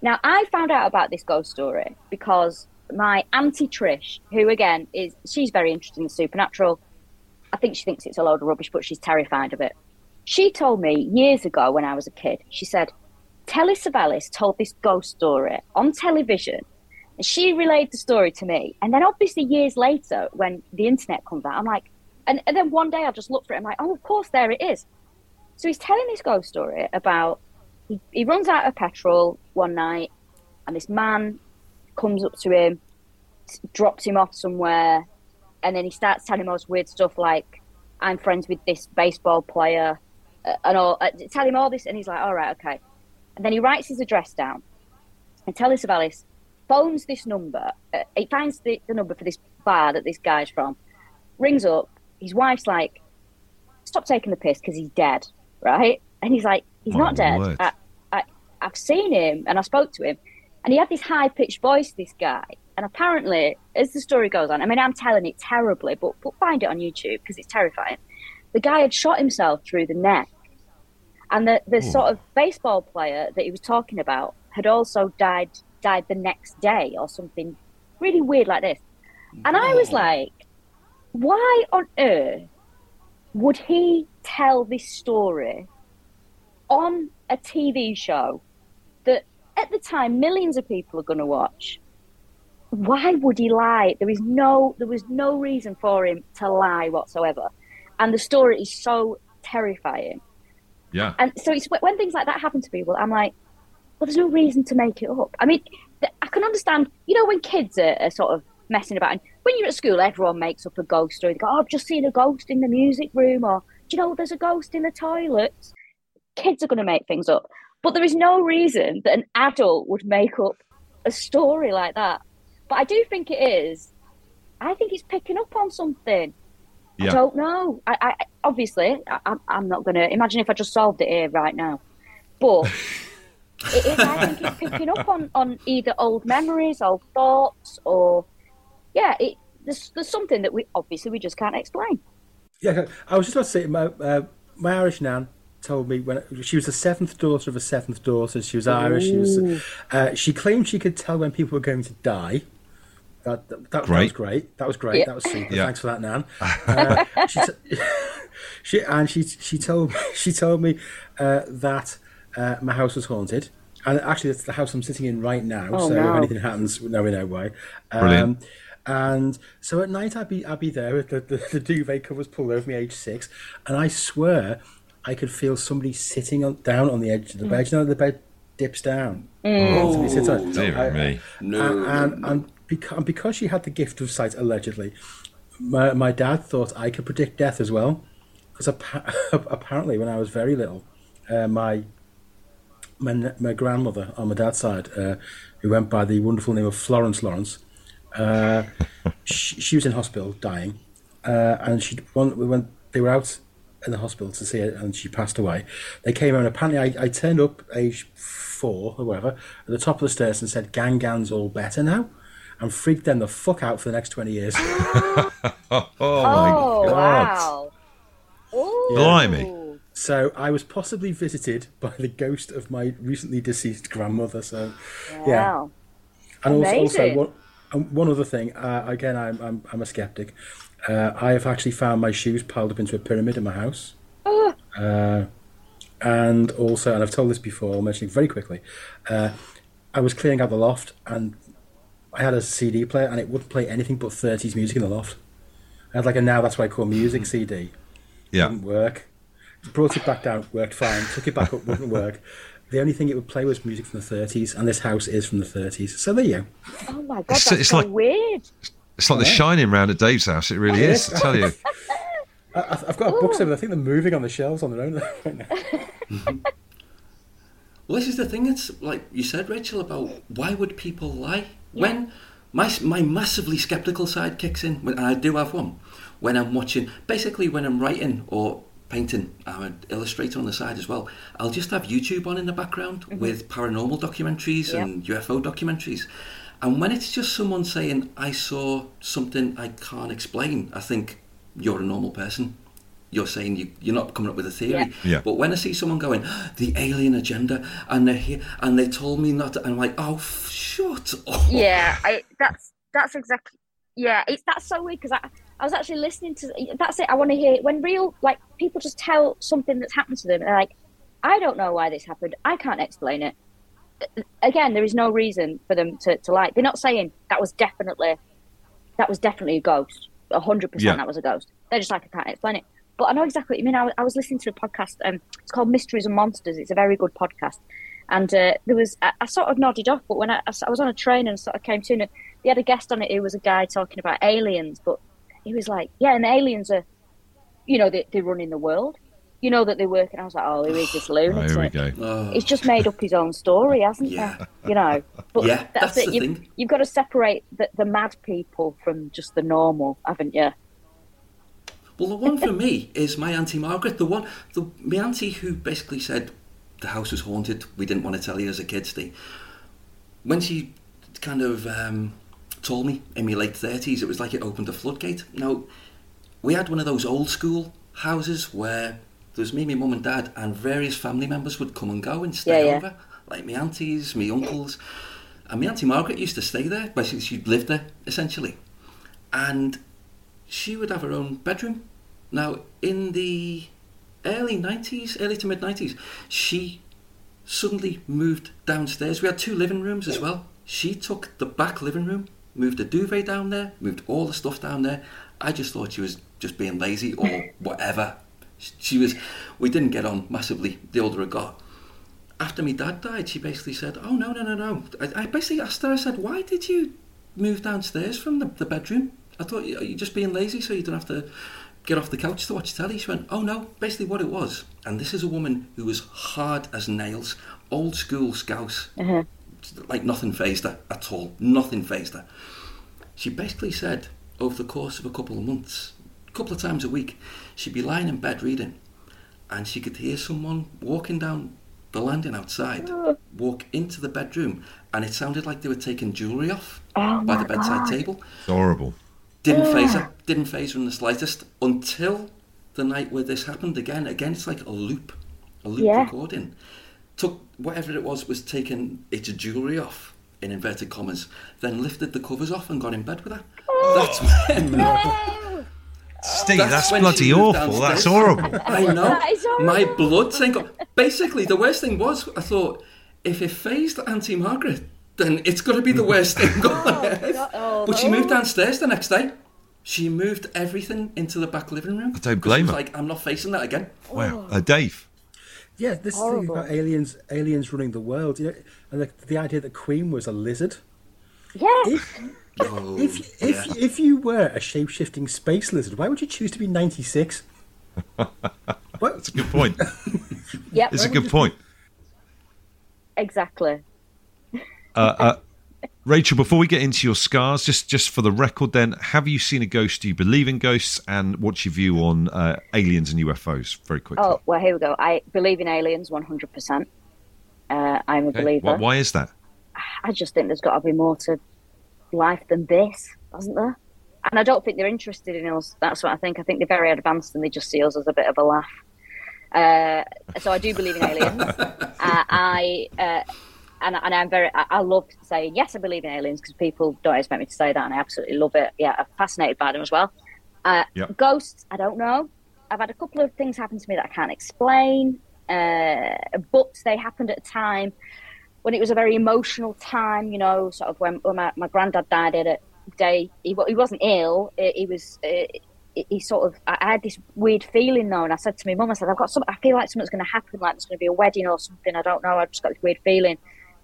now i found out about this ghost story because my auntie trish who again is she's very interested in the supernatural i think she thinks it's a load of rubbish but she's terrified of it she told me years ago when i was a kid she said telly savalas told this ghost story on television and she relayed the story to me and then obviously years later when the internet comes out i'm like and, and then one day i just looked for it i'm like oh of course there it is so he's telling this ghost story about he, he runs out of petrol one night, and this man comes up to him, drops him off somewhere, and then he starts telling him all this weird stuff like, "I'm friends with this baseball player," uh, and all. Uh, tell him all this, and he's like, "All right, okay." And then he writes his address down, and Telly Savalas, phones this number. Uh, he finds the, the number for this bar that this guy's from, rings up. His wife's like, "Stop taking the piss because he's dead." right? And he's like, he's not dead. I, I, I've seen him and I spoke to him, and he had this high pitched voice, this guy. And apparently, as the story goes on, I mean, I'm telling it terribly, but, but find it on YouTube because it's terrifying. The guy had shot himself through the neck. And the, the sort of baseball player that he was talking about had also died died the next day or something really weird like this. And I was like, why on earth would he tell this story on a TV show that at the time millions of people are going to watch? Why would he lie? There is no, there was no reason for him to lie whatsoever, and the story is so terrifying. Yeah. And so it's when things like that happen to people, I'm like, well, there's no reason to make it up. I mean, I can understand, you know, when kids are, are sort of messing about, and when you're at school, everyone makes up a ghost story. They go, oh, I've just seen a ghost in the music room, or, do you know, there's a ghost in the toilets. Kids are going to make things up. But there is no reason that an adult would make up a story like that. But I do think it is. I think it's picking up on something. I don't know. I, I obviously I, I'm- I'm not going to imagine if I just solved it here right now, but it is. I think it's picking up on, on either old memories, old thoughts, or yeah, it, there's there's something that we obviously we just can't explain. Yeah, I was just about to say, my, uh, my Irish nan told me when she was the seventh daughter of a seventh daughter. She was Irish. She was. Uh, she claimed she could tell when people were going to die. That, that, that, that was Great. great. That was great. Yeah. That was super. Yeah. Thanks for that, Nan. Uh, she, t- she and she she told me she told me uh, that uh, my house was haunted. And actually, that's the house I'm sitting in right now. Oh, so no. if anything happens, now we know why. Um, Brilliant. And so at night I'd be I'd be there with the, the, the duvet covers pulled over me, age six, and I swear I could feel somebody sitting on, down on the edge of the bed. You know, the bed dips down. Mm. Somebody sits on. Dear I- me. No. and, and, and, because, and because she had the gift of sight, allegedly, my, my dad thought I could predict death as well. Because appa- apparently, when I was very little, uh, my, my my grandmother on my dad's side, uh, who went by the wonderful name of Florence Lawrence, uh, she, she was in hospital dying, uh, and she when, when they were out in the hospital to see her, and she passed away. They came home, and apparently I, I turned up age four or whatever at the top of the stairs and said, "Gang Gan's all better now," and freaked them the fuck out for the next twenty years. Oh, my oh God. wow! Ooh. Blimey. so I was possibly visited by the ghost of my recently deceased grandmother. So yeah. Wow. And also, also Amazing. one, other thing, uh, again, I'm, I'm, I'm a skeptic. Uh, I have actually found my shoes piled up into a pyramid in my house. Oh, Uh, and also, and I've told this before, I'll mention it very quickly. Uh, I was clearing out the loft and I had a CD player and it wouldn't play anything but 30s music in the loft. I had like a Now That's What I Call Music CD. Yeah. Didn't work. Brought it back down, worked fine. Took it back up, wouldn't work. The only thing it would play was music from the 30s, and this house is from the 30s. So there you go. oh my god, It's- that's it's so like- weird. It's like the shining round at Dave's house. It really is. I tell you. I, I've I've got a book over. I think they're moving on the shelves on their own right now. Well, this is the thing. It's like you said, Rachel, about why would people lie when my my massively skeptical side kicks in. When and I do have one when I'm watching. Basically, when I'm writing or painting, I'm an illustrator on the side as well. I'll just have YouTube on in the background mm-hmm. with paranormal documentaries Yep. and UFO documentaries. And when it's just someone saying, "I saw something I can't explain," I think you're a normal person. You're saying you, you're not coming up with a theory. Yeah. Yeah. But when I see someone going, ah, the alien agenda, and they're here, and they told me not to, I'm like, oh, f- shut up. Yeah, I, that's that's exactly. Yeah, it's that's so weird because I I was actually listening to that's it. I want to hear when real like people just tell something that's happened to them. And they're like, I don't know why this happened. I can't explain it. Again, there is no reason for them to, to lie. They're not saying that was definitely that was definitely a ghost. A hundred Yeah. percent that was a ghost. They're just like I can't explain it. But I know exactly what you mean. I was, I was listening to a podcast. Um, it's called Mysteries and Monsters. It's a very good podcast. And uh, there was, I, I sort of nodded off, but when I was on a train and sort of came to, and they had a guest on it who was a guy talking about aliens, but he was like, yeah, and the aliens are, you know, they, they're running the world. You know that they work. And I was like, oh, who is this Oh, here we go. Oh, He's just made up his own story, hasn't Yeah. he? You know. But Yeah, that's, that's it. the You've, thing. you've got to separate the, the mad people from just the normal, haven't you? Well, the one for me is my auntie Margaret. The one, the my auntie who basically said the house was haunted. We didn't want to tell you as a kid, Steve. When she kind of um, told me in my late thirties, it was like it opened a floodgate. Now, we had one of those old school houses where there was me, my mum and dad, and various family members would come and go and stay Yeah, yeah. over, like my aunties, my uncles, and my auntie Margaret used to stay there. Basically, she lived there essentially, and she would have her own bedroom. Now, in the early 90s, early to mid 90s, she suddenly moved downstairs. We had two living rooms as well. She took the back living room, moved the duvet down there, moved all the stuff down there. I just thought she was just being lazy or whatever. She was, we didn't get on massively the older I got. After my dad died, she basically said, Oh, no, no, no, no. I, I basically asked her, I said, Why did you move downstairs from the, the bedroom? I thought, You're you just being lazy so you don't have to get off the couch to watch telly? She went, Oh, no. Basically, what it was, and this is a woman who was hard as nails, old school scouse, Uh-huh. Like nothing phased her at all. Nothing phased her. She basically said, over the course of a couple of months, a couple of times a week, she'd be lying in bed reading, and she could hear someone walking down the landing outside, walk into the bedroom, and it sounded like they were taking jewellery off Oh by the bedside God. table. It's horrible. Didn't phase her. Didn't phase her in the slightest until the night where this happened again. Again, it's like a loop, a loop Yeah. recording. Took whatever it was, was taking its jewellery off in inverted commas, then lifted the covers off and got in bed with her. That's when, No! Steve, That's that's, bloody she moved awful. That's horrible. I know. That is horrible. My blood sank up. Basically, the worst thing was, I thought, if it phased Auntie Margaret, then it's got to be the worst thing on earth. God, oh, but she moved downstairs the next day. She moved everything into the back living room. I don't 'cause blame she was her. Like, I'm not facing that again. Wow. Uh, Dave. Yeah, this thing about aliens, aliens running the world. You know, and the, the idea that Queen was a lizard. Yes. If Oh, if if, yeah. if you were a shape shifting space lizard, why would you choose to be ninety six? That's a good point. Yep. It's a good point. Exactly. Uh, uh, Rachel, before we get into your scars, just just for the record, then, have you seen a ghost? Do you believe in ghosts? And what's your view on uh, aliens and UFOs? Very quickly. Oh well, here we go. I believe in aliens one hundred percent. Uh, I'm a Okay. believer. Wh- Why is that? I just think there's got to be more to life than this, hasn't there? And I don't think they're interested in us. That's what I think. I think they're very advanced and they just see us as a bit of a laugh. Uh, so I do believe in aliens. uh, I uh, and, and I'm very. I, I love saying yes. I believe in aliens because people don't expect me to say that, and I absolutely love it. Yeah, I'm fascinated by them as well. Uh, Yep. Ghosts, I don't know. I've had a couple of things happen to me that I can't explain, uh, but they happened at a time when it was a very emotional time. You know, sort of when, when my, my granddad died at a day. he, he wasn't ill. He, he was. Uh, he- sort of. I had this weird feeling though, and I said to my mum, I said, "I've got some. I feel like something's going to happen. Like there's going to be a wedding or something. I don't know. I just got this weird feeling."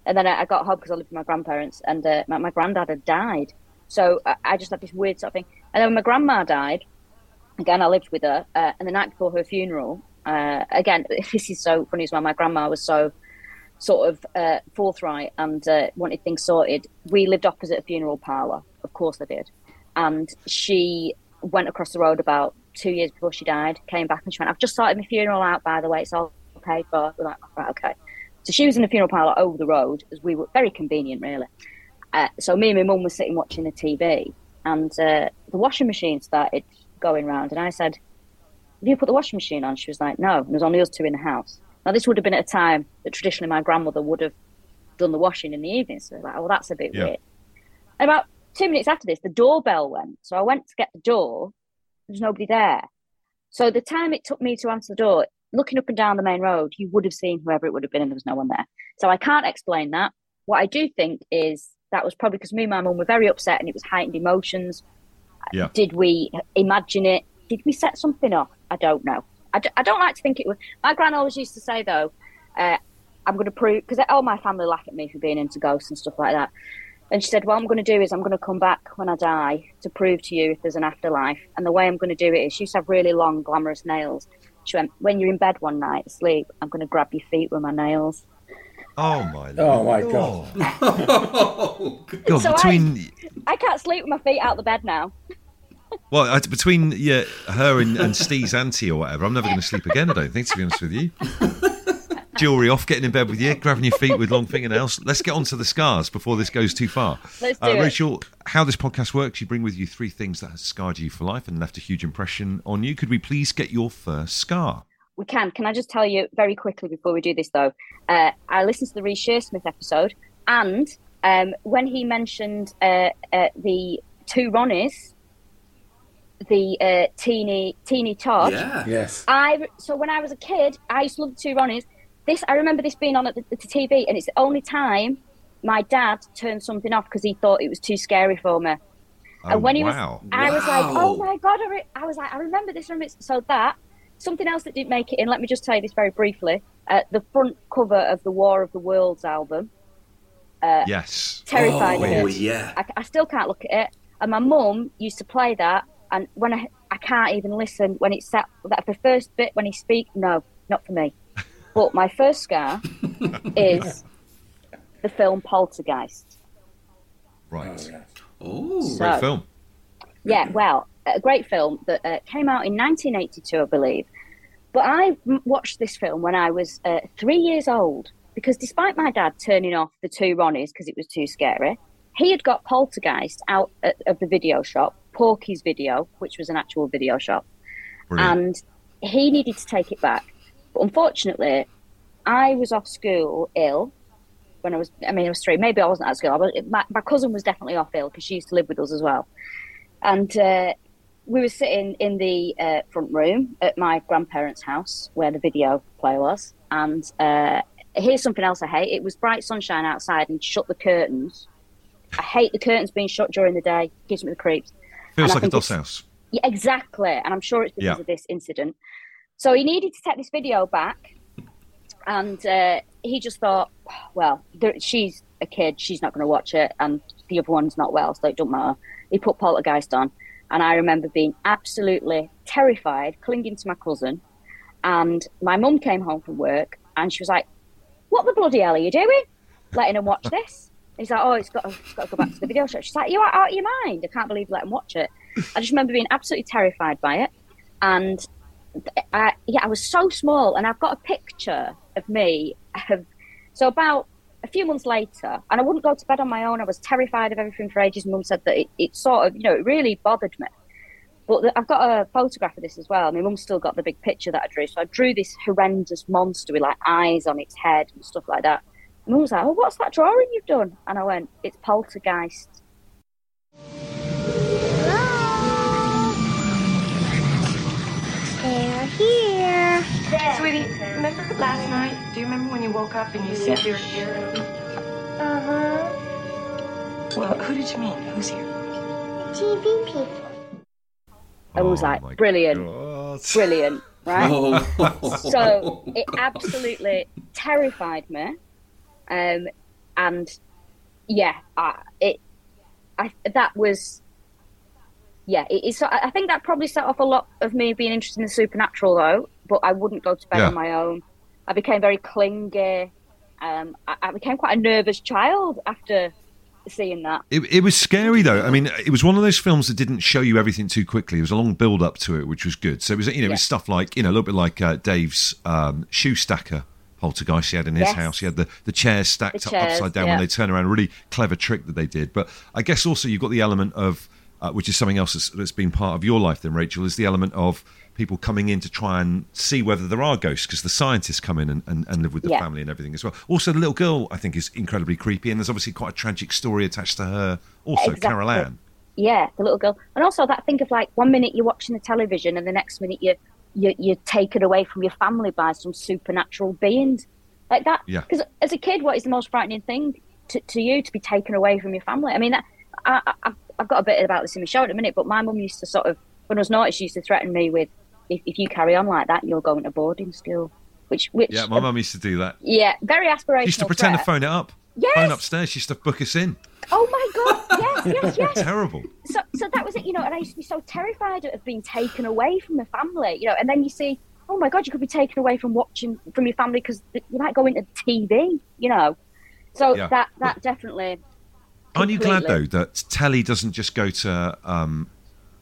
And then I, I got home because I lived with my grandparents, and uh, my, my granddad had died. So I, I just had this weird sort of thing. And then when my grandma died, again, I lived with her, uh, and the night before her funeral, uh, again, this is so funny as well. My grandma was so sort of uh, forthright and uh, wanted things sorted. We lived opposite a funeral parlour, of course I did, and she went across the road about two years before she died. Came back and she went, "I've just sorted my funeral out, by the way. It's all paid for." We're like, "Right, okay." So she was in the funeral parlour over the road, as we were very convenient, really. Uh, so me and my mum were sitting watching the TV, and uh, the washing machine started going round, and I said, "Have you put the washing machine on?" She was like, "No." And there was only us two in the house. Now this would have been at a time that traditionally my grandmother would have done the washing in the evening. So like, oh, well, that's a bit Yeah. weird. And about two minutes after this, the doorbell went. So I went to get the door. There's nobody there. So the time it took me to answer the door, looking up and down the main road, you would have seen whoever it would have been, and there was no one there. So I can't explain that. What I do think is that was probably because me and my mum were very upset, and it was heightened emotions. Yeah. Did we imagine it? Did we set something off? I don't know. I, d- I don't like to think it was. My gran always used to say though, uh, "I'm going to prove," because all my family laugh at me for being into ghosts and stuff like that. And she said, "What I'm going to do is I'm going to come back when I die to prove to you if there's an afterlife. And the way I'm going to do it is she used to have really long, glamorous nails. She went, when you're in bed one night asleep, I'm going to grab your feet with my nails. Oh my. Oh, my God. Oh, God. Oh, God, So I- between I can't sleep with my feet out the bed now. well, between yeah, her and, and Steve's auntie or whatever, I'm never going to sleep again. I don't think, to be honest with you. Jewelry off, getting in bed with you, grabbing your feet with long fingernails. Let's get on to the scars before this goes too far. Let's do Uh, it. Rachel, how this podcast works, you bring with you three things that has scarred you for life and left a huge impression on you. Could we please get your first scar? We can. Can I just tell you very quickly before we do this, though? Uh, I listened to the Reece Shearsmith episode, and um, when he mentioned uh, uh, the two Ronnies, the uh, teeny teeny Todd, yeah. Yes. I so when I was a kid, I used to love the two Ronnies. This I remember this being on at the, the TV, and it's the only time my dad turned something off because he thought it was too scary for me. Oh, and when he wow. was, I was like, oh my god! I, re- I was like, I remember this. I remember. So that something else that didn't make it in. Let me just tell you this very briefly. Uh, the front cover of the War of the Worlds album. yes. Terrified oh, it. yeah. I, I still can't look at it. And my mum used to play that, and when I I can't even listen when it's set that the first bit when he speaks. No, not for me. But my first scar is the film Poltergeist. Right. Oh, So- Great film. Yeah, well, a great film that uh, came out in 1982, I believe. But I m- watched this film when I was uh, three years old because despite my dad turning off the two Ronnies because it was too scary, he had got Poltergeist out at, of the video shop, Porky's Video, which was an actual video shop, Brilliant. and he needed to take it back. But unfortunately, I was off school ill when I was, I mean, I was three. Maybe I wasn't at school. I was, my, my cousin was definitely off ill because she used to live with us as well. And uh, we were sitting in the uh, front room at my grandparents' house where the video player was. And uh, here's something else I hate it was bright sunshine outside and shut the curtains. I hate the curtains being shut during the day, gives me the creeps. Feels and like a it's- house. Yeah, exactly. And I'm sure it's because Yeah. of this incident. So he needed to take this video back. And uh, he just thought, well, there, she's a kid. She's not going to watch it. And the other one's not well, so it doesn't matter. He put Poltergeist on. And I remember being absolutely terrified, clinging to my cousin. And my mum came home from work and she was like, what the bloody hell are you doing? Letting him watch this? He's like, oh, it's got, to, it's got to go back to the video shop. She's like, you are out of your mind. I can't believe you let him watch it. I just remember being absolutely terrified by it. And I, yeah, I was so small. And I've got a picture of me. Of, so about a few months later, and I wouldn't go to bed on my own. I was terrified of everything for ages. Mum said that it, it sort of, you know, it really bothered me. But the, I've got a photograph of this as well. My mum's still got the big picture that I drew. So I drew this horrendous monster with like eyes on its head and stuff like that. And mum was like, "Oh, what's that drawing you've done?" And I went, "It's poltergeist." Sweetie, remember last night? Do you remember when you woke up and you said you were here? Uh huh. Well, who did you mean? Who's here? TV people. I was Oh like, my brilliant, God. brilliant, right? Oh. so it absolutely terrified me um and yeah I, it i that was yeah it, it's i I think that probably set off a lot of me being interested in the supernatural though but i wouldn't go to bed Yeah. on my own i became very clingy um I, I became quite a nervous child after seeing that It, it was scary though. I mean, it was one of those films that didn't show you everything too quickly. It was a long build up to it, which was good. So it was, you know, it was stuff like you know a little bit like uh, Dave's um, shoe stacker poltergeist he had in his Yes. house. He had the the chairs stacked The up chairs, upside down yeah. when they turn around. Really clever trick that they did. But I guess also you've got the element of uh, which is something else that's, that's been part of your life. Then Rachel is the element of people coming in to try and see whether there are ghosts because the scientists come in and, and, and live with the Yeah. family and everything as well. Also, the little girl I think is incredibly creepy, and there's obviously quite a tragic story attached to her. Also, Exactly. Carol Anne. yeah the little girl and also that think of like one minute you're watching the television and the next minute you you you're taken away from your family by some supernatural beings like that Yeah. because as a kid what is the most frightening thing to, to you to be taken away from your family i mean that I, I, I've- I've got a bit about this in my show in a minute but my mum used to sort of when i was naughty she used to threaten me with if, if you carry on like that you're going to boarding school which which Yeah, my mum used to do that. yeah very aspirational She used to pretend to phone it up. Yes. Phone upstairs. She used to book us in. oh my god yes yes yes Terrible. so, so that was it, you know, and I used to be so terrified of being taken away from the family, you know, and then you see, oh my God, you could be taken away from watching from your family because you might go into TV, you know. So Yeah. that that definitely. Aren't you glad though that telly doesn't just go to um,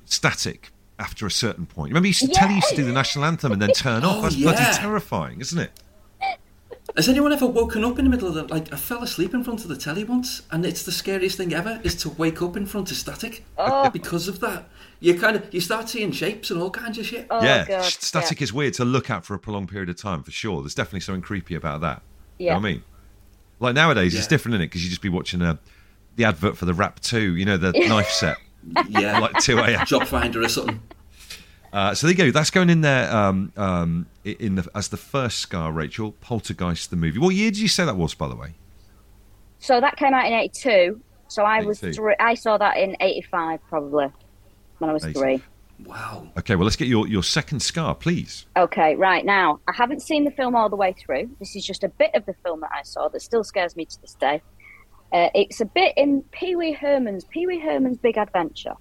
static after a certain point? Remember, you used to, Yeah. telly used to do the national anthem and then turn off. Oh, That's yeah. bloody terrifying, isn't it? Has anyone ever woken up in the middle of the like? I fell asleep in front of the telly once, and it's the scariest thing ever is to wake up in front of static Oh. because of that. You kind of you start seeing shapes and all kinds of shit. Oh, yeah, God, st- static is weird to look at for a prolonged period of time, for sure. There's definitely something creepy about that. You Yeah. know what I mean? Like nowadays, it's different, is it? Because you just be watching a, the advert for the Rap 2, you know, the knife set, Yeah, like 2 a.m. job finder or something. Uh, so there you go. That's going in there um, um, in the, as the first scar, Rachel. Poltergeist, the movie. What year did you say that was, by the way? So that came out in '82. So I was three. I saw that in '85, probably when I was 80. three. Wow. Okay, well, let's get your, your second scar, please. Okay, right now I haven't seen the film all the way through. This is just a bit of the film that I saw that still scares me to this day. Uh, it's a bit in Pee Wee Herman's Pee Wee Herman's Big Adventure,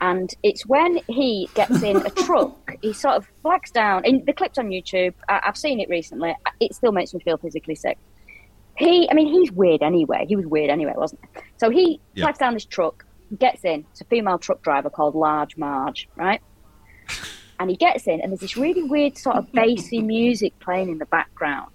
and it's when he gets in a truck. He sort of flags down. In the clips on YouTube, I, I've seen it recently. It still makes me feel physically sick. He, I mean, he's weird anyway. He was weird anyway, wasn't he? So he Yeah. flags down this truck, gets in. It's a female truck driver called Large Marge, right? and he gets in, and there's this really weird sort of bassy music playing in the background,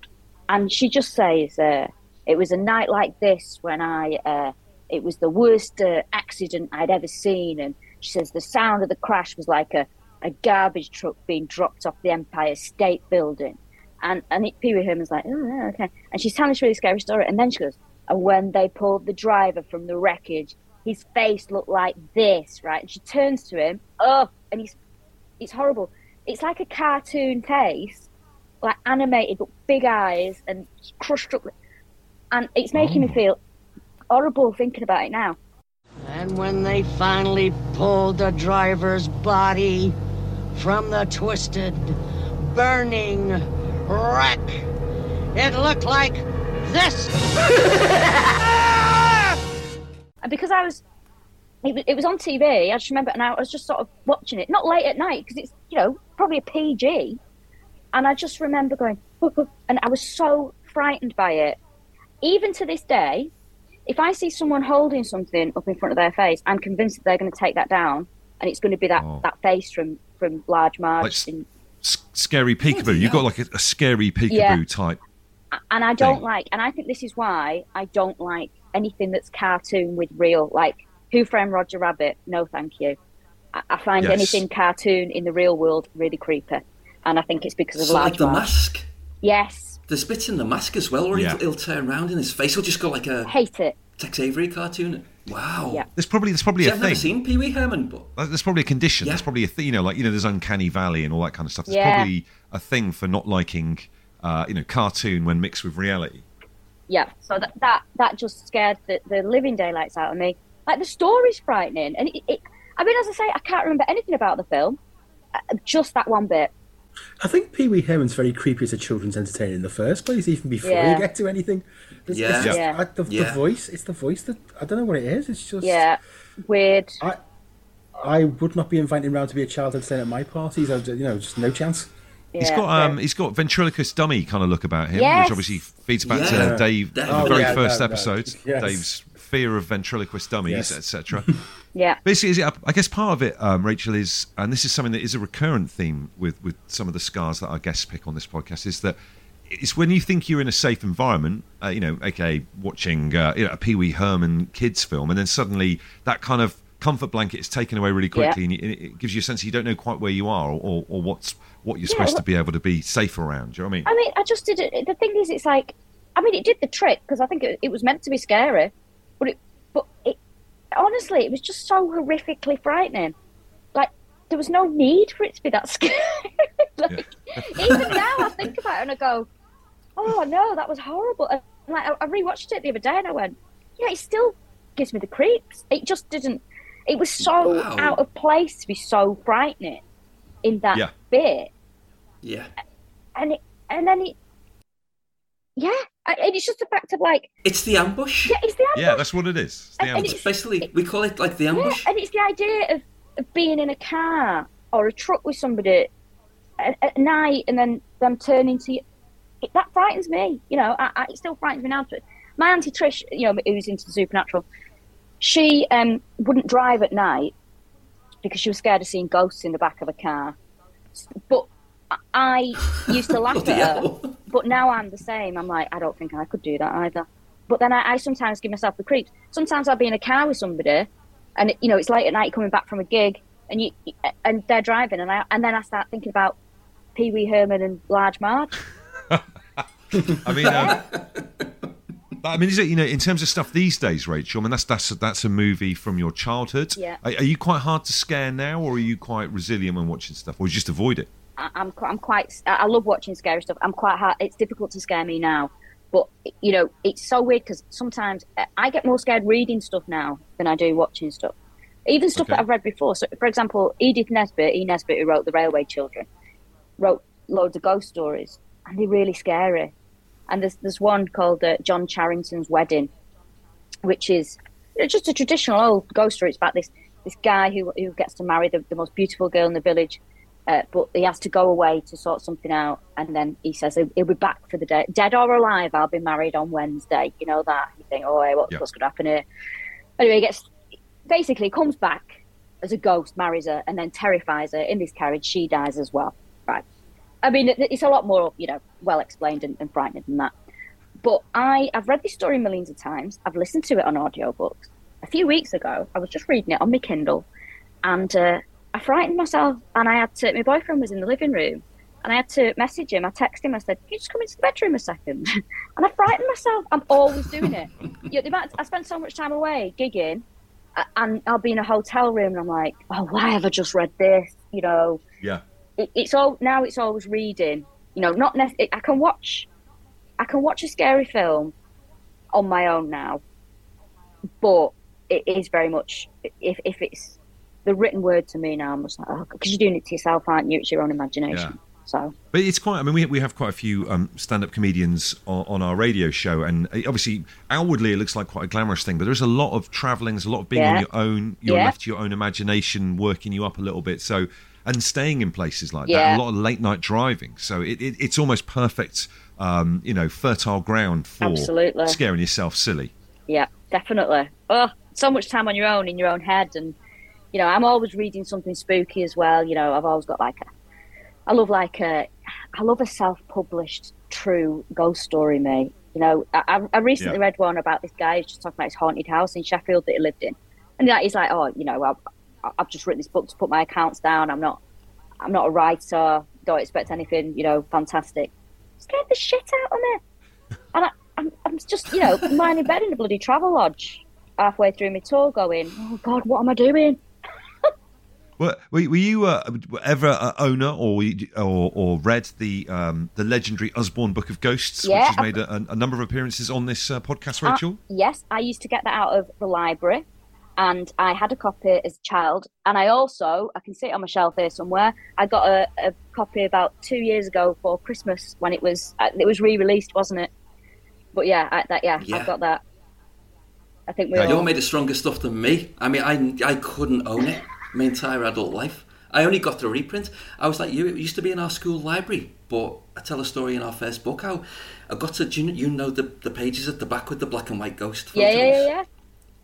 and she just says, uh, "It was a night like this when I, uh, it was the worst uh, accident I'd ever seen," and she says the sound of the crash was like a, a garbage truck being dropped off the Empire State Building, and and Pee Wee Herman's like, "Oh, yeah, okay," and she's telling this really scary story, and then she goes, "And when they pulled the driver from the wreckage." His face looked like this, right? And she turns to him, oh, and he's it's horrible. It's like a cartoon face, like animated, but big eyes and crushed up. And it's making me Oh. feel horrible thinking about it now. And when they finally pulled the driver's body from the twisted, burning wreck, it looked like this. And because I was, it, it was on TV, I just remember, and I was just sort of watching it, not late at night, because it's, you know, probably a PG. And I just remember going, and I was so frightened by it. Even to this day, if I see someone holding something up in front of their face, I'm convinced that they're going to take that down, and it's going to be that, Oh. that face from, from Large Marge. Like in- S- scary peekaboo. You've got like a, a scary peekaboo Yeah. type. and I don't thing. like, and I think this is why I don't like anything that's cartoon with real, like Who Framed Roger Rabbit. No, thank you. I, I find Yes. anything cartoon in the real world really creepy, and I think it's because of So like the Marge. mask. Yes, There's bits in the mask as well where Yeah. he'll, he'll turn around and his face will just go like a hate it. Tex Avery cartoon. Wow. Yeah. There's probably there's probably See, a I've thing. never seen Pee Wee Herman, but Uh, There's probably a condition. Yeah. There's probably a thing. You know, like you know, there's uncanny valley and all that kind of stuff. There's Yeah. probably a thing for not liking, uh, you know, cartoon when mixed with reality. Yeah, so that that, that just scared the, the living daylights out of me. Like the story's frightening, and it, it, I mean, as I say, I can't remember anything about the film, uh, just that one bit. I think Pee Wee Herman's very creepy as a children's entertainer in the first place, even before Yeah. you get to anything. It's, Yeah. it's just, Yeah. I, the, the voice. It's the voice that I don't know what it is. It's just Yeah, weird. I I would not be inviting him round to be a child entertainer at my parties. I, you know, just no chance. He's Yeah, got um, he's got ventriloquist dummy kind of look about him, Yes. which obviously feeds back Yeah. to Dave in the Oh, very yeah, first no, no. Yes. Dave's fear of ventriloquist dummies, Yes. etc. yeah, Basically, is it, I guess part of it, um, Rachel, is, and this is something that is a recurrent theme with, with some of the scars that our guests pick on this podcast, is that it's when you think you're in a safe environment, uh, you know, aka watching uh, you know, a Pee Wee Herman kids film, and then suddenly that kind of comfort blanket is taken away really quickly, and, and it gives you a sense you don't know quite where you are or, or what's what you're supposed well- to be able to be safe around. Do you know what I mean? I mean, I just did it. The thing is, it's like, I mean, it did the trick because I think it, it was meant to be scary, but it, but it, honestly, it was just so horrifically frightening. Like there was no need for it to be that scary. like, Even now, I think about it and I go, "Oh no, that was horrible." And like, I, I rewatched it the other day and I went, "Yeah, it still gives me the creeps." It just didn't. It was so Wow. out of place to be so frightening in that Yeah. bit yeah, and it, and then it, yeah, and it's just the fact of like, it's the ambush. yeah, it's the ambush. yeah, that's what it is. It's the And- and. It's basically we call it like the Yeah, ambush. and it's the idea of, of being in a car or a truck with somebody at, at night and then them turning to you. It, that frightens me. You know, I, I, it still frightens me now. But my auntie Trish, you know, who's into the supernatural, she um, wouldn't drive at night because she was scared of seeing ghosts in the back of a car. But I- I used to laugh at her. But now I'm the same. I'm like, I don't think I could do that either. But then I, I sometimes give myself the creeps. Sometimes I'll be in a car with somebody, and you know it's late at night coming back from a gig, and you and they're driving, and I and then I start thinking about Pee Wee Herman and Large Marge. I mean, um, but, I mean, is it you know in terms of stuff these days, Rachel? I mean, that's that's that's a movie from your childhood. Yeah. Are, are you quite hard to scare now, or are you quite resilient when watching stuff, or you just avoid it? I, I'm I'm quite. I love watching scary stuff. I'm quite hard. It's difficult to scare me now, but you know it's so weird because sometimes uh, I get more scared reading stuff now than I do watching stuff. Even stuff Okay. that I've read before. So, for example, Edith Nesbit, E. Nesbit, who wrote The Railway Children, wrote loads of ghost stories, and they're really scary. And there's there's one called uh, John Charrington's Wedding, which is just a traditional old ghost story. It's about this this guy who who gets to marry the, the most beautiful girl in the village, uh, but he has to go away to sort something out, and then he says he'll, be back for the day, dead or alive. I'll be married on Wednesday. You know that you think, oh, hey, what, Yeah. what's going to happen here? Anyway, he gets basically comes back as a ghost, marries her, and then terrifies her in this carriage. She dies as well. Right. I mean, it's a lot more, you know, well explained and, and frightening than that. But I, I've read this story millions of times. I've listened to it on audiobooks. A few weeks ago, I was just reading it on my Kindle, and uh, I frightened myself. And I had to. My boyfriend was in the living room, and I had to message him. I texted him. I said, "Can you just come into the bedroom a second? and I frightened myself. I'm always doing it. you know, amount I spend so much time away gigging, and I'll be in a hotel room, and I'm like, "Oh, why have I just read this?" You know, Yeah. it, it's all now. It's always reading. You know, not nec- I can watch. I can watch a scary film on my own now, but it is very much if if it's the written word to me now. I'm just like, oh, because you're doing it to yourself, aren't you? It's your own imagination. Yeah. So But it's quite. I mean, we we have quite a few um, stand-up comedians on, on our radio show, and obviously, outwardly, it looks like quite a glamorous thing. But there's a lot of traveling, there's a lot of being on your own. You're Yeah. left to your own imagination, working you up a little bit. So, and staying in places like that, a lot of late night driving. So it, it, it's almost perfect. Um, you know, fertile ground for Absolutely. scaring yourself silly. yeah, definitely. Oh, so much time on your own in your own head, and you know, I'm always reading something spooky as well. You know, I've always got like a, I love like a, I love a self-published true ghost story, mate. You know, I, I- recently Yeah. read one about this guy who's just talking about his haunted house in Sheffield that he lived in, and like, he's like, oh, you know, I've, I've just written this book to put my accounts down. I'm not, I'm not a writer. Don't expect anything, you know, fantastic. Scared the shit out of me. And I, I'm I'm just, you know, lying in bed in a bloody travel lodge halfway through my tour going, oh God, what am I doing? Were, were were you uh, ever a owner or, or or read the um, the legendary Usborne Book of Ghosts, Yeah, which has made a, a number of appearances on this uh, podcast, Uh, Rachel? yes, I used to get that out of the library, and I had a copy as a child. And I also, I can see it on my shelf here somewhere. I got a, a copy about two years ago for Christmas when it was uh, it was re-released, wasn't it? But yeah, I, that yeah, Yeah. I've got that. I think we Yeah, all. you're made of stronger stuff than me. I mean, I, I couldn't own it my entire adult life. I only got the reprint. I was like you. It used to be in our school library, but I tell a story in our first book how I got to. Do you, you know the the pages at the back with the black and white ghost photos? yeah, yeah, yeah, yeah.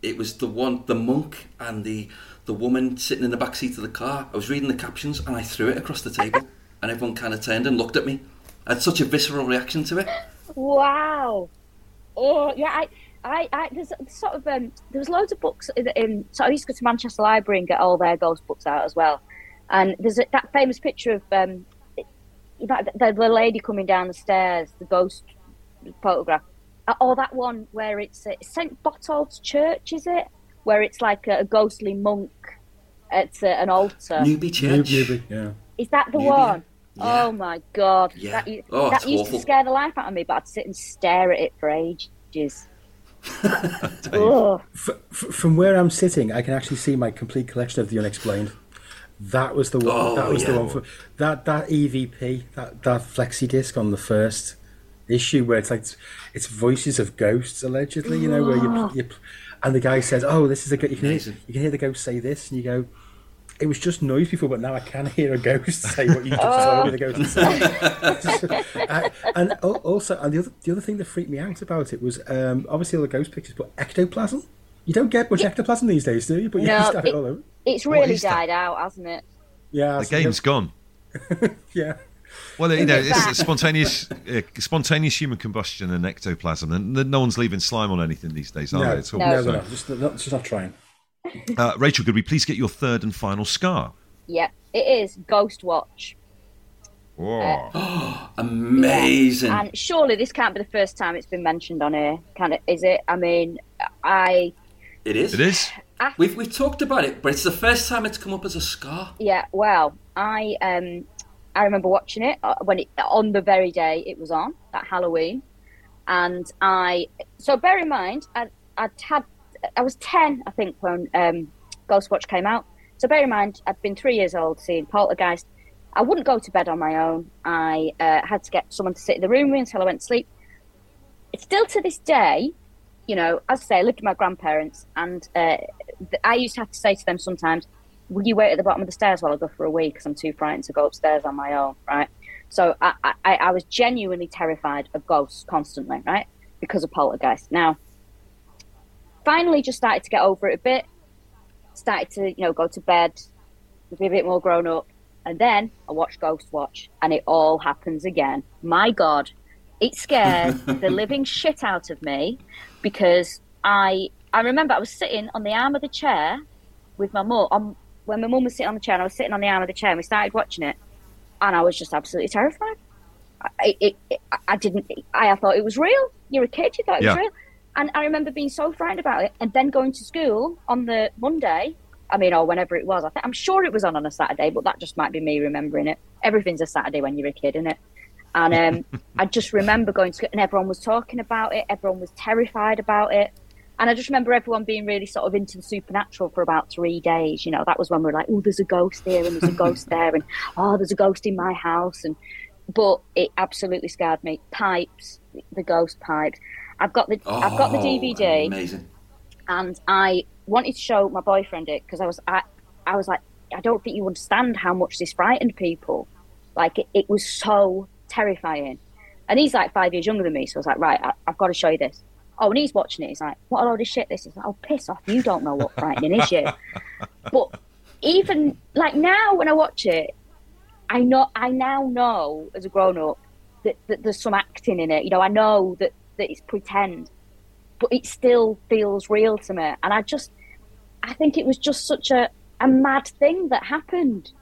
It was the one, the monk and the the woman sitting in the back seat of the car. I was reading the captions and I threw it across the table, and everyone kind of turned and looked at me. I had such a visceral reaction to it. Wow. Oh yeah, I, I, I there's sort of um, there was loads of books in, in. So I used to go to Manchester Library and get all their ghost books out as well. And there's a, that famous picture of um, that the, the lady coming down the stairs, the ghost photograph. Uh, Or that one where it's uh, St Botolph's Church, is it? Where it's like a, a ghostly monk at uh, an altar. Newby Church. Newby, yeah. Is that the Newby. one? Yeah. Oh my god! Yeah. That, u- Oh, that it's used awful. to scare the life out of me, but I'd sit and stare at it for ages. Dave. Ugh. F- f- from where I'm sitting, I can actually see my complete collection of the unexplained. That was the one. Oh, that was the one for that that EVP that that flexi disc on the first issue where it's like it's voices of ghosts allegedly. You know where you, ah. you and the guy says, "Oh, this is a go-" you can hear, you can hear the ghost say this," and you go. It was just noise before, but now I can hear a ghost say what you just told me the ghost said. Uh, and also, and the other the other thing that freaked me out about it was um, obviously all the ghost pictures, but ectoplasm. You don't get much ectoplasm these days, do you? But you No, used have it it- all over. It's really is that? died out, hasn't it? Yeah, The so- game's gone. Yeah, Well, you know, it's spontaneous, uh, spontaneous human combustion and ectoplasm, and no one's leaving slime on anything these days, are no, they? At all? No. no, So, no, no, just not, just not trying. Uh, Rachel, could we please get your third and final scar? Yeah, it is Ghost Watch. Whoa. Amazing. And surely this can't be the first time it's been mentioned on here, can it? Is it? I mean, I it is. It is. We've we've talked about it, but it's the first time it's come up as a scar. yeah. Well, I um, I remember watching it uh, when it on the very day it was on that Halloween, and I. So bear in mind, I I'd had I was ten, I think, when um, Ghost Watch came out. So bear in mind, I'd been three years old seeing Poltergeist. I wouldn't go to bed on my own. I uh, had to get someone to sit in the room with me until I went to sleep. It's still to this day, you know, as I say, I lived with my grandparents, and uh, I used to have to say to them sometimes, "Will you wait at the bottom of the stairs while I go for a wee? Because I'm too frightened to go upstairs on my own." Right. So I, I, I was genuinely terrified of ghosts constantly, right, because of poltergeist. Now, finally, just started to get over it a bit. Started to, you know, go to bed, be a bit more grown up, and then I watched Ghost Watch, and it all happens again. My God, it scared the living shit out of me because I I remember I was sitting on the arm of the chair with my mum when my mum was sitting on the chair and I was sitting on the arm of the chair and we started watching it and I was just absolutely terrified. I, it, it, I didn't. I, I thought it was real. You're a kid. You thought it was Yeah. real. And I remember being so frightened about it, and then going to school on the Monday. I mean, or whenever it was. I think I'm sure it was on on a Saturday, but that just might be me remembering it. Everything's a Saturday when you're a kid, isn't it? And um, I just remember going to school, and everyone was talking about it. Everyone was terrified about it. And I just remember everyone being really sort of into the supernatural for about three days. You know, that was when we were like, oh, there's a ghost here and there's a ghost there, and oh, there's a ghost in my house. And but it absolutely scared me. Pipes, the ghost pipes. I've got the I've got the Oh, DVD Amazing. and I wanted to show my boyfriend it because I was I, I was like I don't think you understand how much this frightened people. Like it, it was so terrifying, and he's like five years younger than me, so I was like, right, I, I've got to show you this. Oh, and he's watching it. He's like, what a load of shit this is. Like, oh, piss off! You don't know what frightening is, you. But even like now, when I watch it, I know I now know as a grown up that, that there's some acting in it. You know, I know that that it's pretend, but it still feels real to me. And I just, I think it was just such a a mad thing that happened.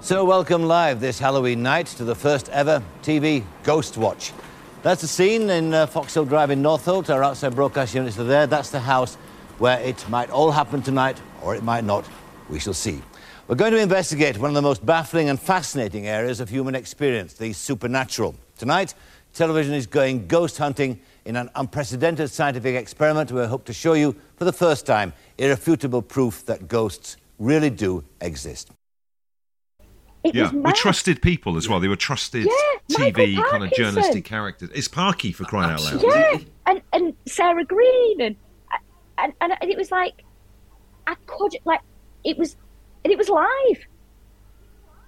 So, welcome live this Halloween night to the first ever TV Ghost Watch. That's the scene in uh, Foxhill Drive in Northolt. Our outside broadcast units are there. That's the house where it might all happen tonight, or it might not. We shall see. We're going to investigate one of the most baffling and fascinating areas of human experience, the supernatural. Tonight, television is going ghost hunting in an unprecedented scientific experiment where we hope to show you for the first time irrefutable proof that ghosts really do exist. It Yeah, we trusted people as well. They were trusted Yeah, TV kind of journalistic characters. It's Parky for crying out loud. Yeah, and and Sarah Greene and and and it was like I could like it was and it was live.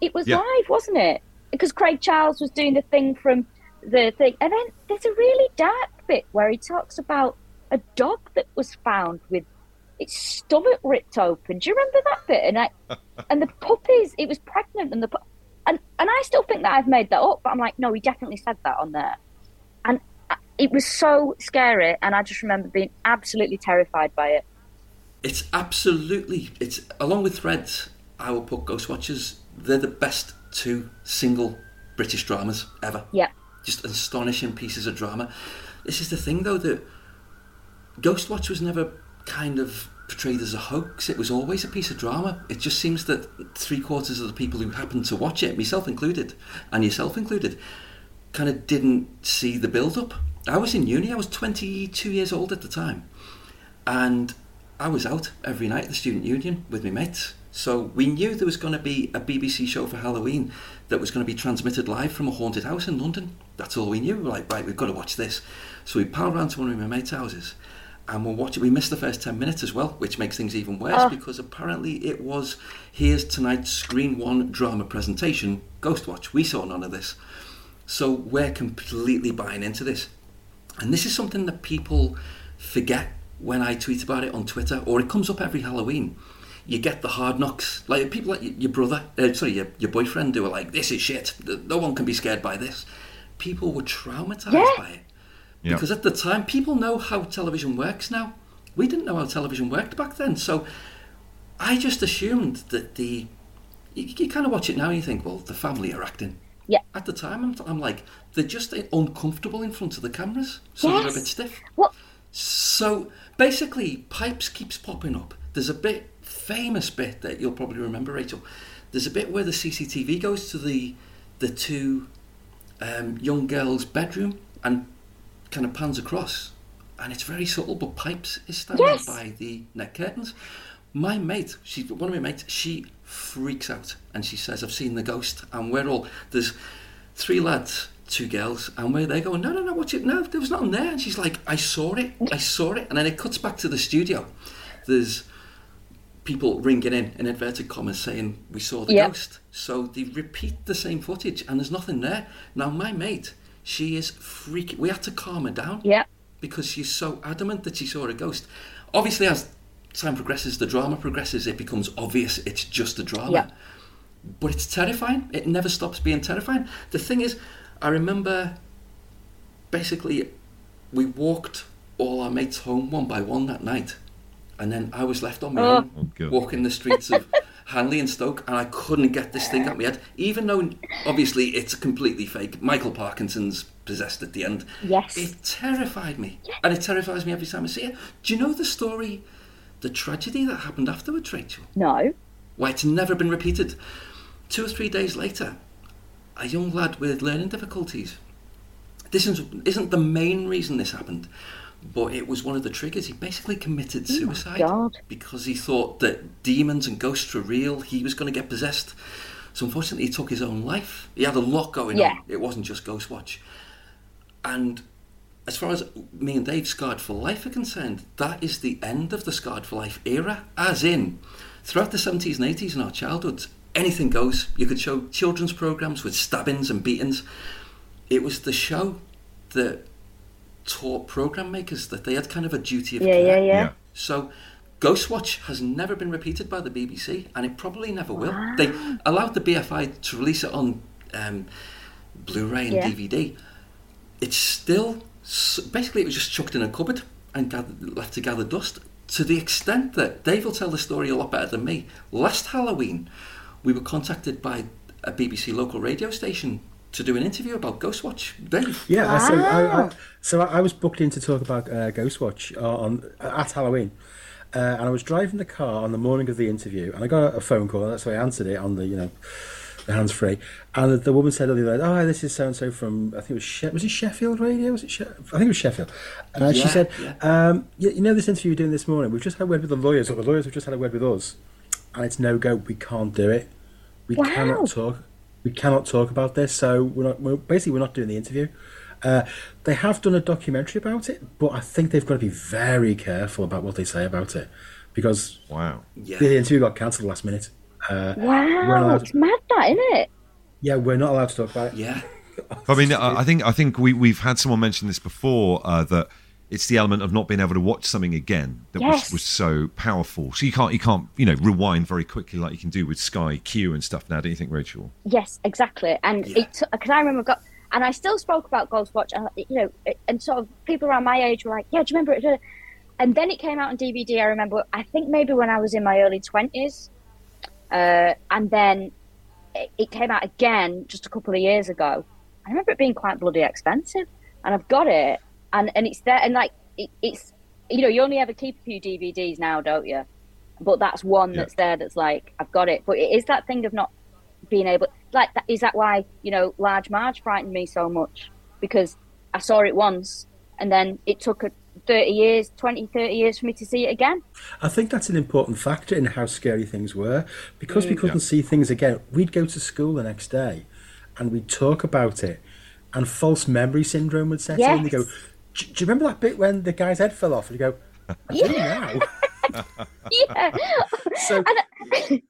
It was Yeah. live, wasn't it? Because Craig Charles was doing the thing from the thing, and then there's a really dark bit where he talks about a dog that was found with its stomach ripped open. Do you remember that bit? And I and the puppies, it was pregnant, and the and and I still think that I've made that up, but I'm like, no, he definitely said that on there, and uh, it was so scary, and I just remember being absolutely terrified by it. It's absolutely it's along with Threads. I will put Ghost Watchers. They're the best two single British dramas ever. Yeah, Just astonishing pieces of drama. This is the thing though that Ghostwatch was never kind of portrayed as a hoax. It was always a piece of drama. It just seems that three quarters of the people who happened to watch it, myself included, and yourself included, kind of didn't see the build up. I was in uni. I was 22 years old at the time, and I was out every night at the student union with my mates. So we knew there was going to be a BBC show for Halloween that was going to be transmitted live from a haunted house in London. That's all we knew. We were like, right, we've got to watch this. So we piled around to one of my mates' houses and we'll watch it. We missed the first 10 minutes as well, which makes things even worse Oh. because apparently it was here's tonight's Screen One drama presentation, Ghostwatch. We saw none of this. So we're completely buying into this. And this is something that people forget when I tweet about it on Twitter, or it comes up every Halloween. You get the hard knocks, like people like your brother, uh, sorry, your, your boyfriend, who are like, "This is shit. No one can be scared by this." People were traumatized Yeah. by it Yeah. because at the time, people know how television works now. We didn't know how television worked back then, so I just assumed that the you, you kind of watch it now and you think, well, the family are acting. Yeah. At the time, I'm, I'm like, they're just uncomfortable in front of the cameras, so they're a bit stiff. What? So basically, pipes keeps popping up. There's a bit famous bit that you'll probably remember, Rachel. There's a bit where the CCTV goes to the the two um, young girls' bedroom and kind of pans across, and it's very subtle. But pipes is standing Yes. by the net curtains. My mate, she one of my mates, she freaks out and she says, "I've seen the ghost." And we're all there's three lads, two girls, and we're there going, "No, no, no, watch it. No, there was nothing there." And she's like, "I saw it. I saw it." And then it cuts back to the studio. There's people ringing in in inverted commas saying we saw the Yeah. ghost. So they repeat the same footage, and there's nothing there. Now my mate, she is freaking. We had to calm her down Yeah, because she's so adamant that she saw a ghost. Obviously, as time progresses, the drama progresses, it becomes obvious it's just a drama. Yeah. But it's terrifying. It never stops being terrifying. The thing is, I remember basically we walked all our mates home one by one that night. And then I was left on my Oh. own, Oh, walking the streets of Hanley and Stoke, and I couldn't get this thing out of my head. Even though, obviously, it's completely fake. Michael Parkinson's possessed at the end. Yes. It terrified me. And it terrifies me every time I see it. Do you know the story, the tragedy that happened afterwards, Rachel? no. Why, it's never been repeated. Two or three days later, a young lad with learning difficulties. This isn't, isn't the main reason this happened, but it was one of the triggers. He basically committed oh suicide God. because he thought that demons and ghosts were real. He was going to get possessed. So unfortunately, he took his own life. He had a lot going Yeah. on. It wasn't just Ghostwatch. And as far as me and Dave Scarred for Life are concerned, that is the end of the Scarred for Life era. As in, throughout the 70s and 80s in our childhoods, anything goes. You could show children's programs with stabbings and beatings. It was the show that taught program makers that they had kind of a duty of Yeah, care. yeah, yeah. Yeah. So, Ghostwatch has never been repeated by the BBC, and it probably never will. They allowed the BFI to release it on um, Blu-ray and Yeah. DVD. It's still basically it was just chucked in a cupboard and gathered, left to gather dust. To the extent that Dave will tell the story a lot better than me. Last Halloween, we were contacted by a BBC local radio station to do an interview about Ghostwatch. Dave. Yeah, uh, so I, Wow. I, so I I was booked in to talk about uh, Ghostwatch uh, on at Halloween, uh, and I was driving the car on the morning of the interview, and I got a phone call, and that's why I answered it on the you know the hands free, and the, the woman said on the other end, "Oh, this is so and so from I think it was she- was it Sheffield Radio? Was it she- I think it was Sheffield?" Uh, she said, yeah. um, you, "You know this interview you're doing this morning? We've just had a word with the lawyers, or the lawyers have just had a word with us, and it's no go. We can't do it. We Wow. cannot talk. We cannot talk about this. So we're not. We're, basically, we're not doing the interview." Uh, they have done a documentary about it, but I think they've got to be very careful about what they say about it because Wow. Yeah. the interview got cancelled last minute. Uh, we're not Wow, allowed it's to, mad that, isn't it? yeah, we're not allowed to talk about it. Yeah. I mean, I I think I think we we've had someone mention this before uh, that it's the element of not being able to watch something again that Yes. was, was so powerful. So you can't you can't you know rewind very quickly like you can do with Sky Q and stuff now. Don't you think, Rachel? Yes, exactly. And Yeah. because I remember got and I still spoke about Ghostwatch, and you know, and sort of people around my age were like, "Yeah, do you remember it?" And then it came out on DVD. I remember, I think maybe when I was in my early twenties, uh, and then it, it came out again just a couple of years ago. I remember it being quite bloody expensive, and I've got it, and and it's there, and like it, it's you know, you only ever keep a few DVDs now, don't you? But that's one Yeah. that's there that's like I've got it. But it is that thing of not being able like that is that why you know large marge frightened me so much because i saw it once and then it took a 30 years 20 30 years for me to see it again I think that's an important factor in how scary things were. Because Mm. we couldn't see things again, we'd go to school the next day and we'd talk about it, and false memory syndrome would set in. You go, Yes. Do, do you remember that bit when the guy's head fell off? And you go, I do now. yeah So- and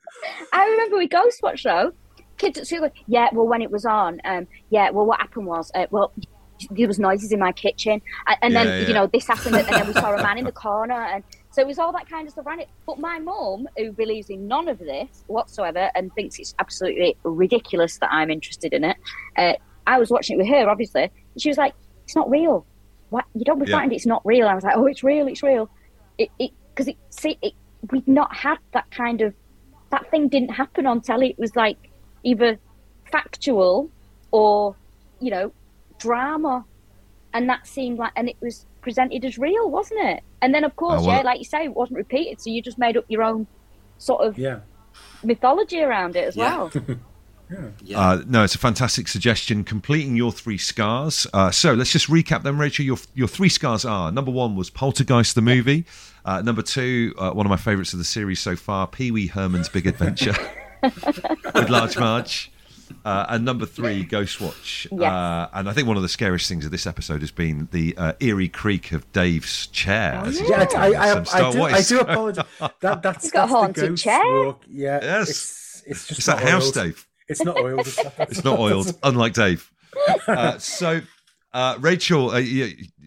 i remember with ghostwatch though kids at school go, yeah well when it was on um yeah well what happened was uh, well there was noises in my kitchen and, and Yeah, then yeah. you know this happened and then we saw a man in the corner and so it was all that kind of stuff around it but my mum who believes in none of this whatsoever and thinks it's absolutely ridiculous that i'm interested in it uh, i was watching it with her obviously and she was like it's not real what you don't be Yeah. frightened it's not real. I was like oh it's real it's real. It because it, see it we'd not had that kind of that thing didn't happen on telly. It was like either factual or you know drama. And that seemed like and it was presented as real wasn't it? And then of course Oh, well- yeah like you say it wasn't repeated. So you just made up your own sort of yeah. mythology around it as Yeah. well Yeah. Uh, no, it's a fantastic suggestion. Completing your three scars. Uh, so let's just recap them, Rachel. Your your three scars are number one was Poltergeist the movie. Uh, number two, uh, one of my favourites of the series so far, Pee Wee Herman's Big Adventure with Large Marge. Uh, and number three, Ghostwatch. Yes. Uh, and I think one of the scariest things of this episode has been the uh, eerie creak of Dave's chair. as he's Yeah, walking I, I, I, do, I do apologize. That, that's, He's got a that's the haunted ghost chair. walk. Yeah, Yes. It's, it's just It's that house. Dave. It's not oiled. It's, It's not oiled, unlike Dave. Uh, so, uh, Rachel, a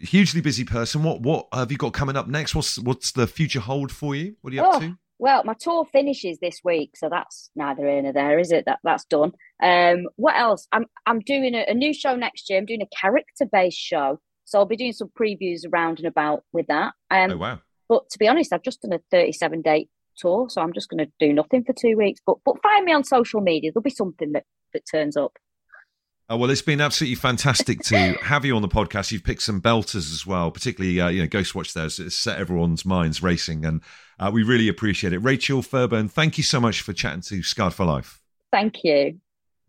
hugely busy person. What what have you got coming up next? What's what's the future hold for you? What are you up Oh, to? Well, my tour finishes this week, so that's neither here nor there, is it? That that's done. Um, what else? I'm I'm doing a, a new show next year. I'm doing a character based show, so I'll be doing some previews around and about with that. Um, Oh wow! but to be honest, I've just done a 37 date tour, so I'm just going to do nothing for two weeks. But but find me on social media. There'll be something that that turns up. Oh, well, it's been absolutely fantastic to have you on the podcast. You've picked some belters as well, particularly uh, you know Ghostwatch. There it's set everyone's minds racing, and uh, we really appreciate it. Rachel Fairburn, thank you so much for chatting to Scarred for Life. Thank you.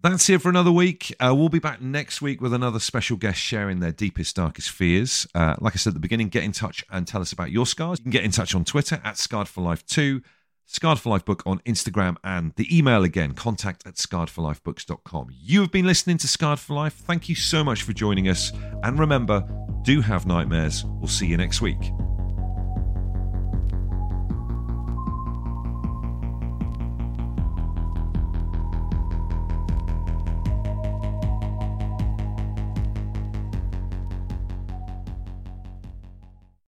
That's it for another week. Uh, we'll be back next week with another special guest sharing their deepest, darkest fears. Uh, like I said at the beginning, get in touch and tell us about your scars. You can get in touch on Twitter at Scarred for Life 2, Scarred for Life Book on Instagram, and the email again, contact at scarredforlifebooks.com. You have been listening to Scarred for Life. Thank you so much for joining us. And remember, do have nightmares. We'll see you next week.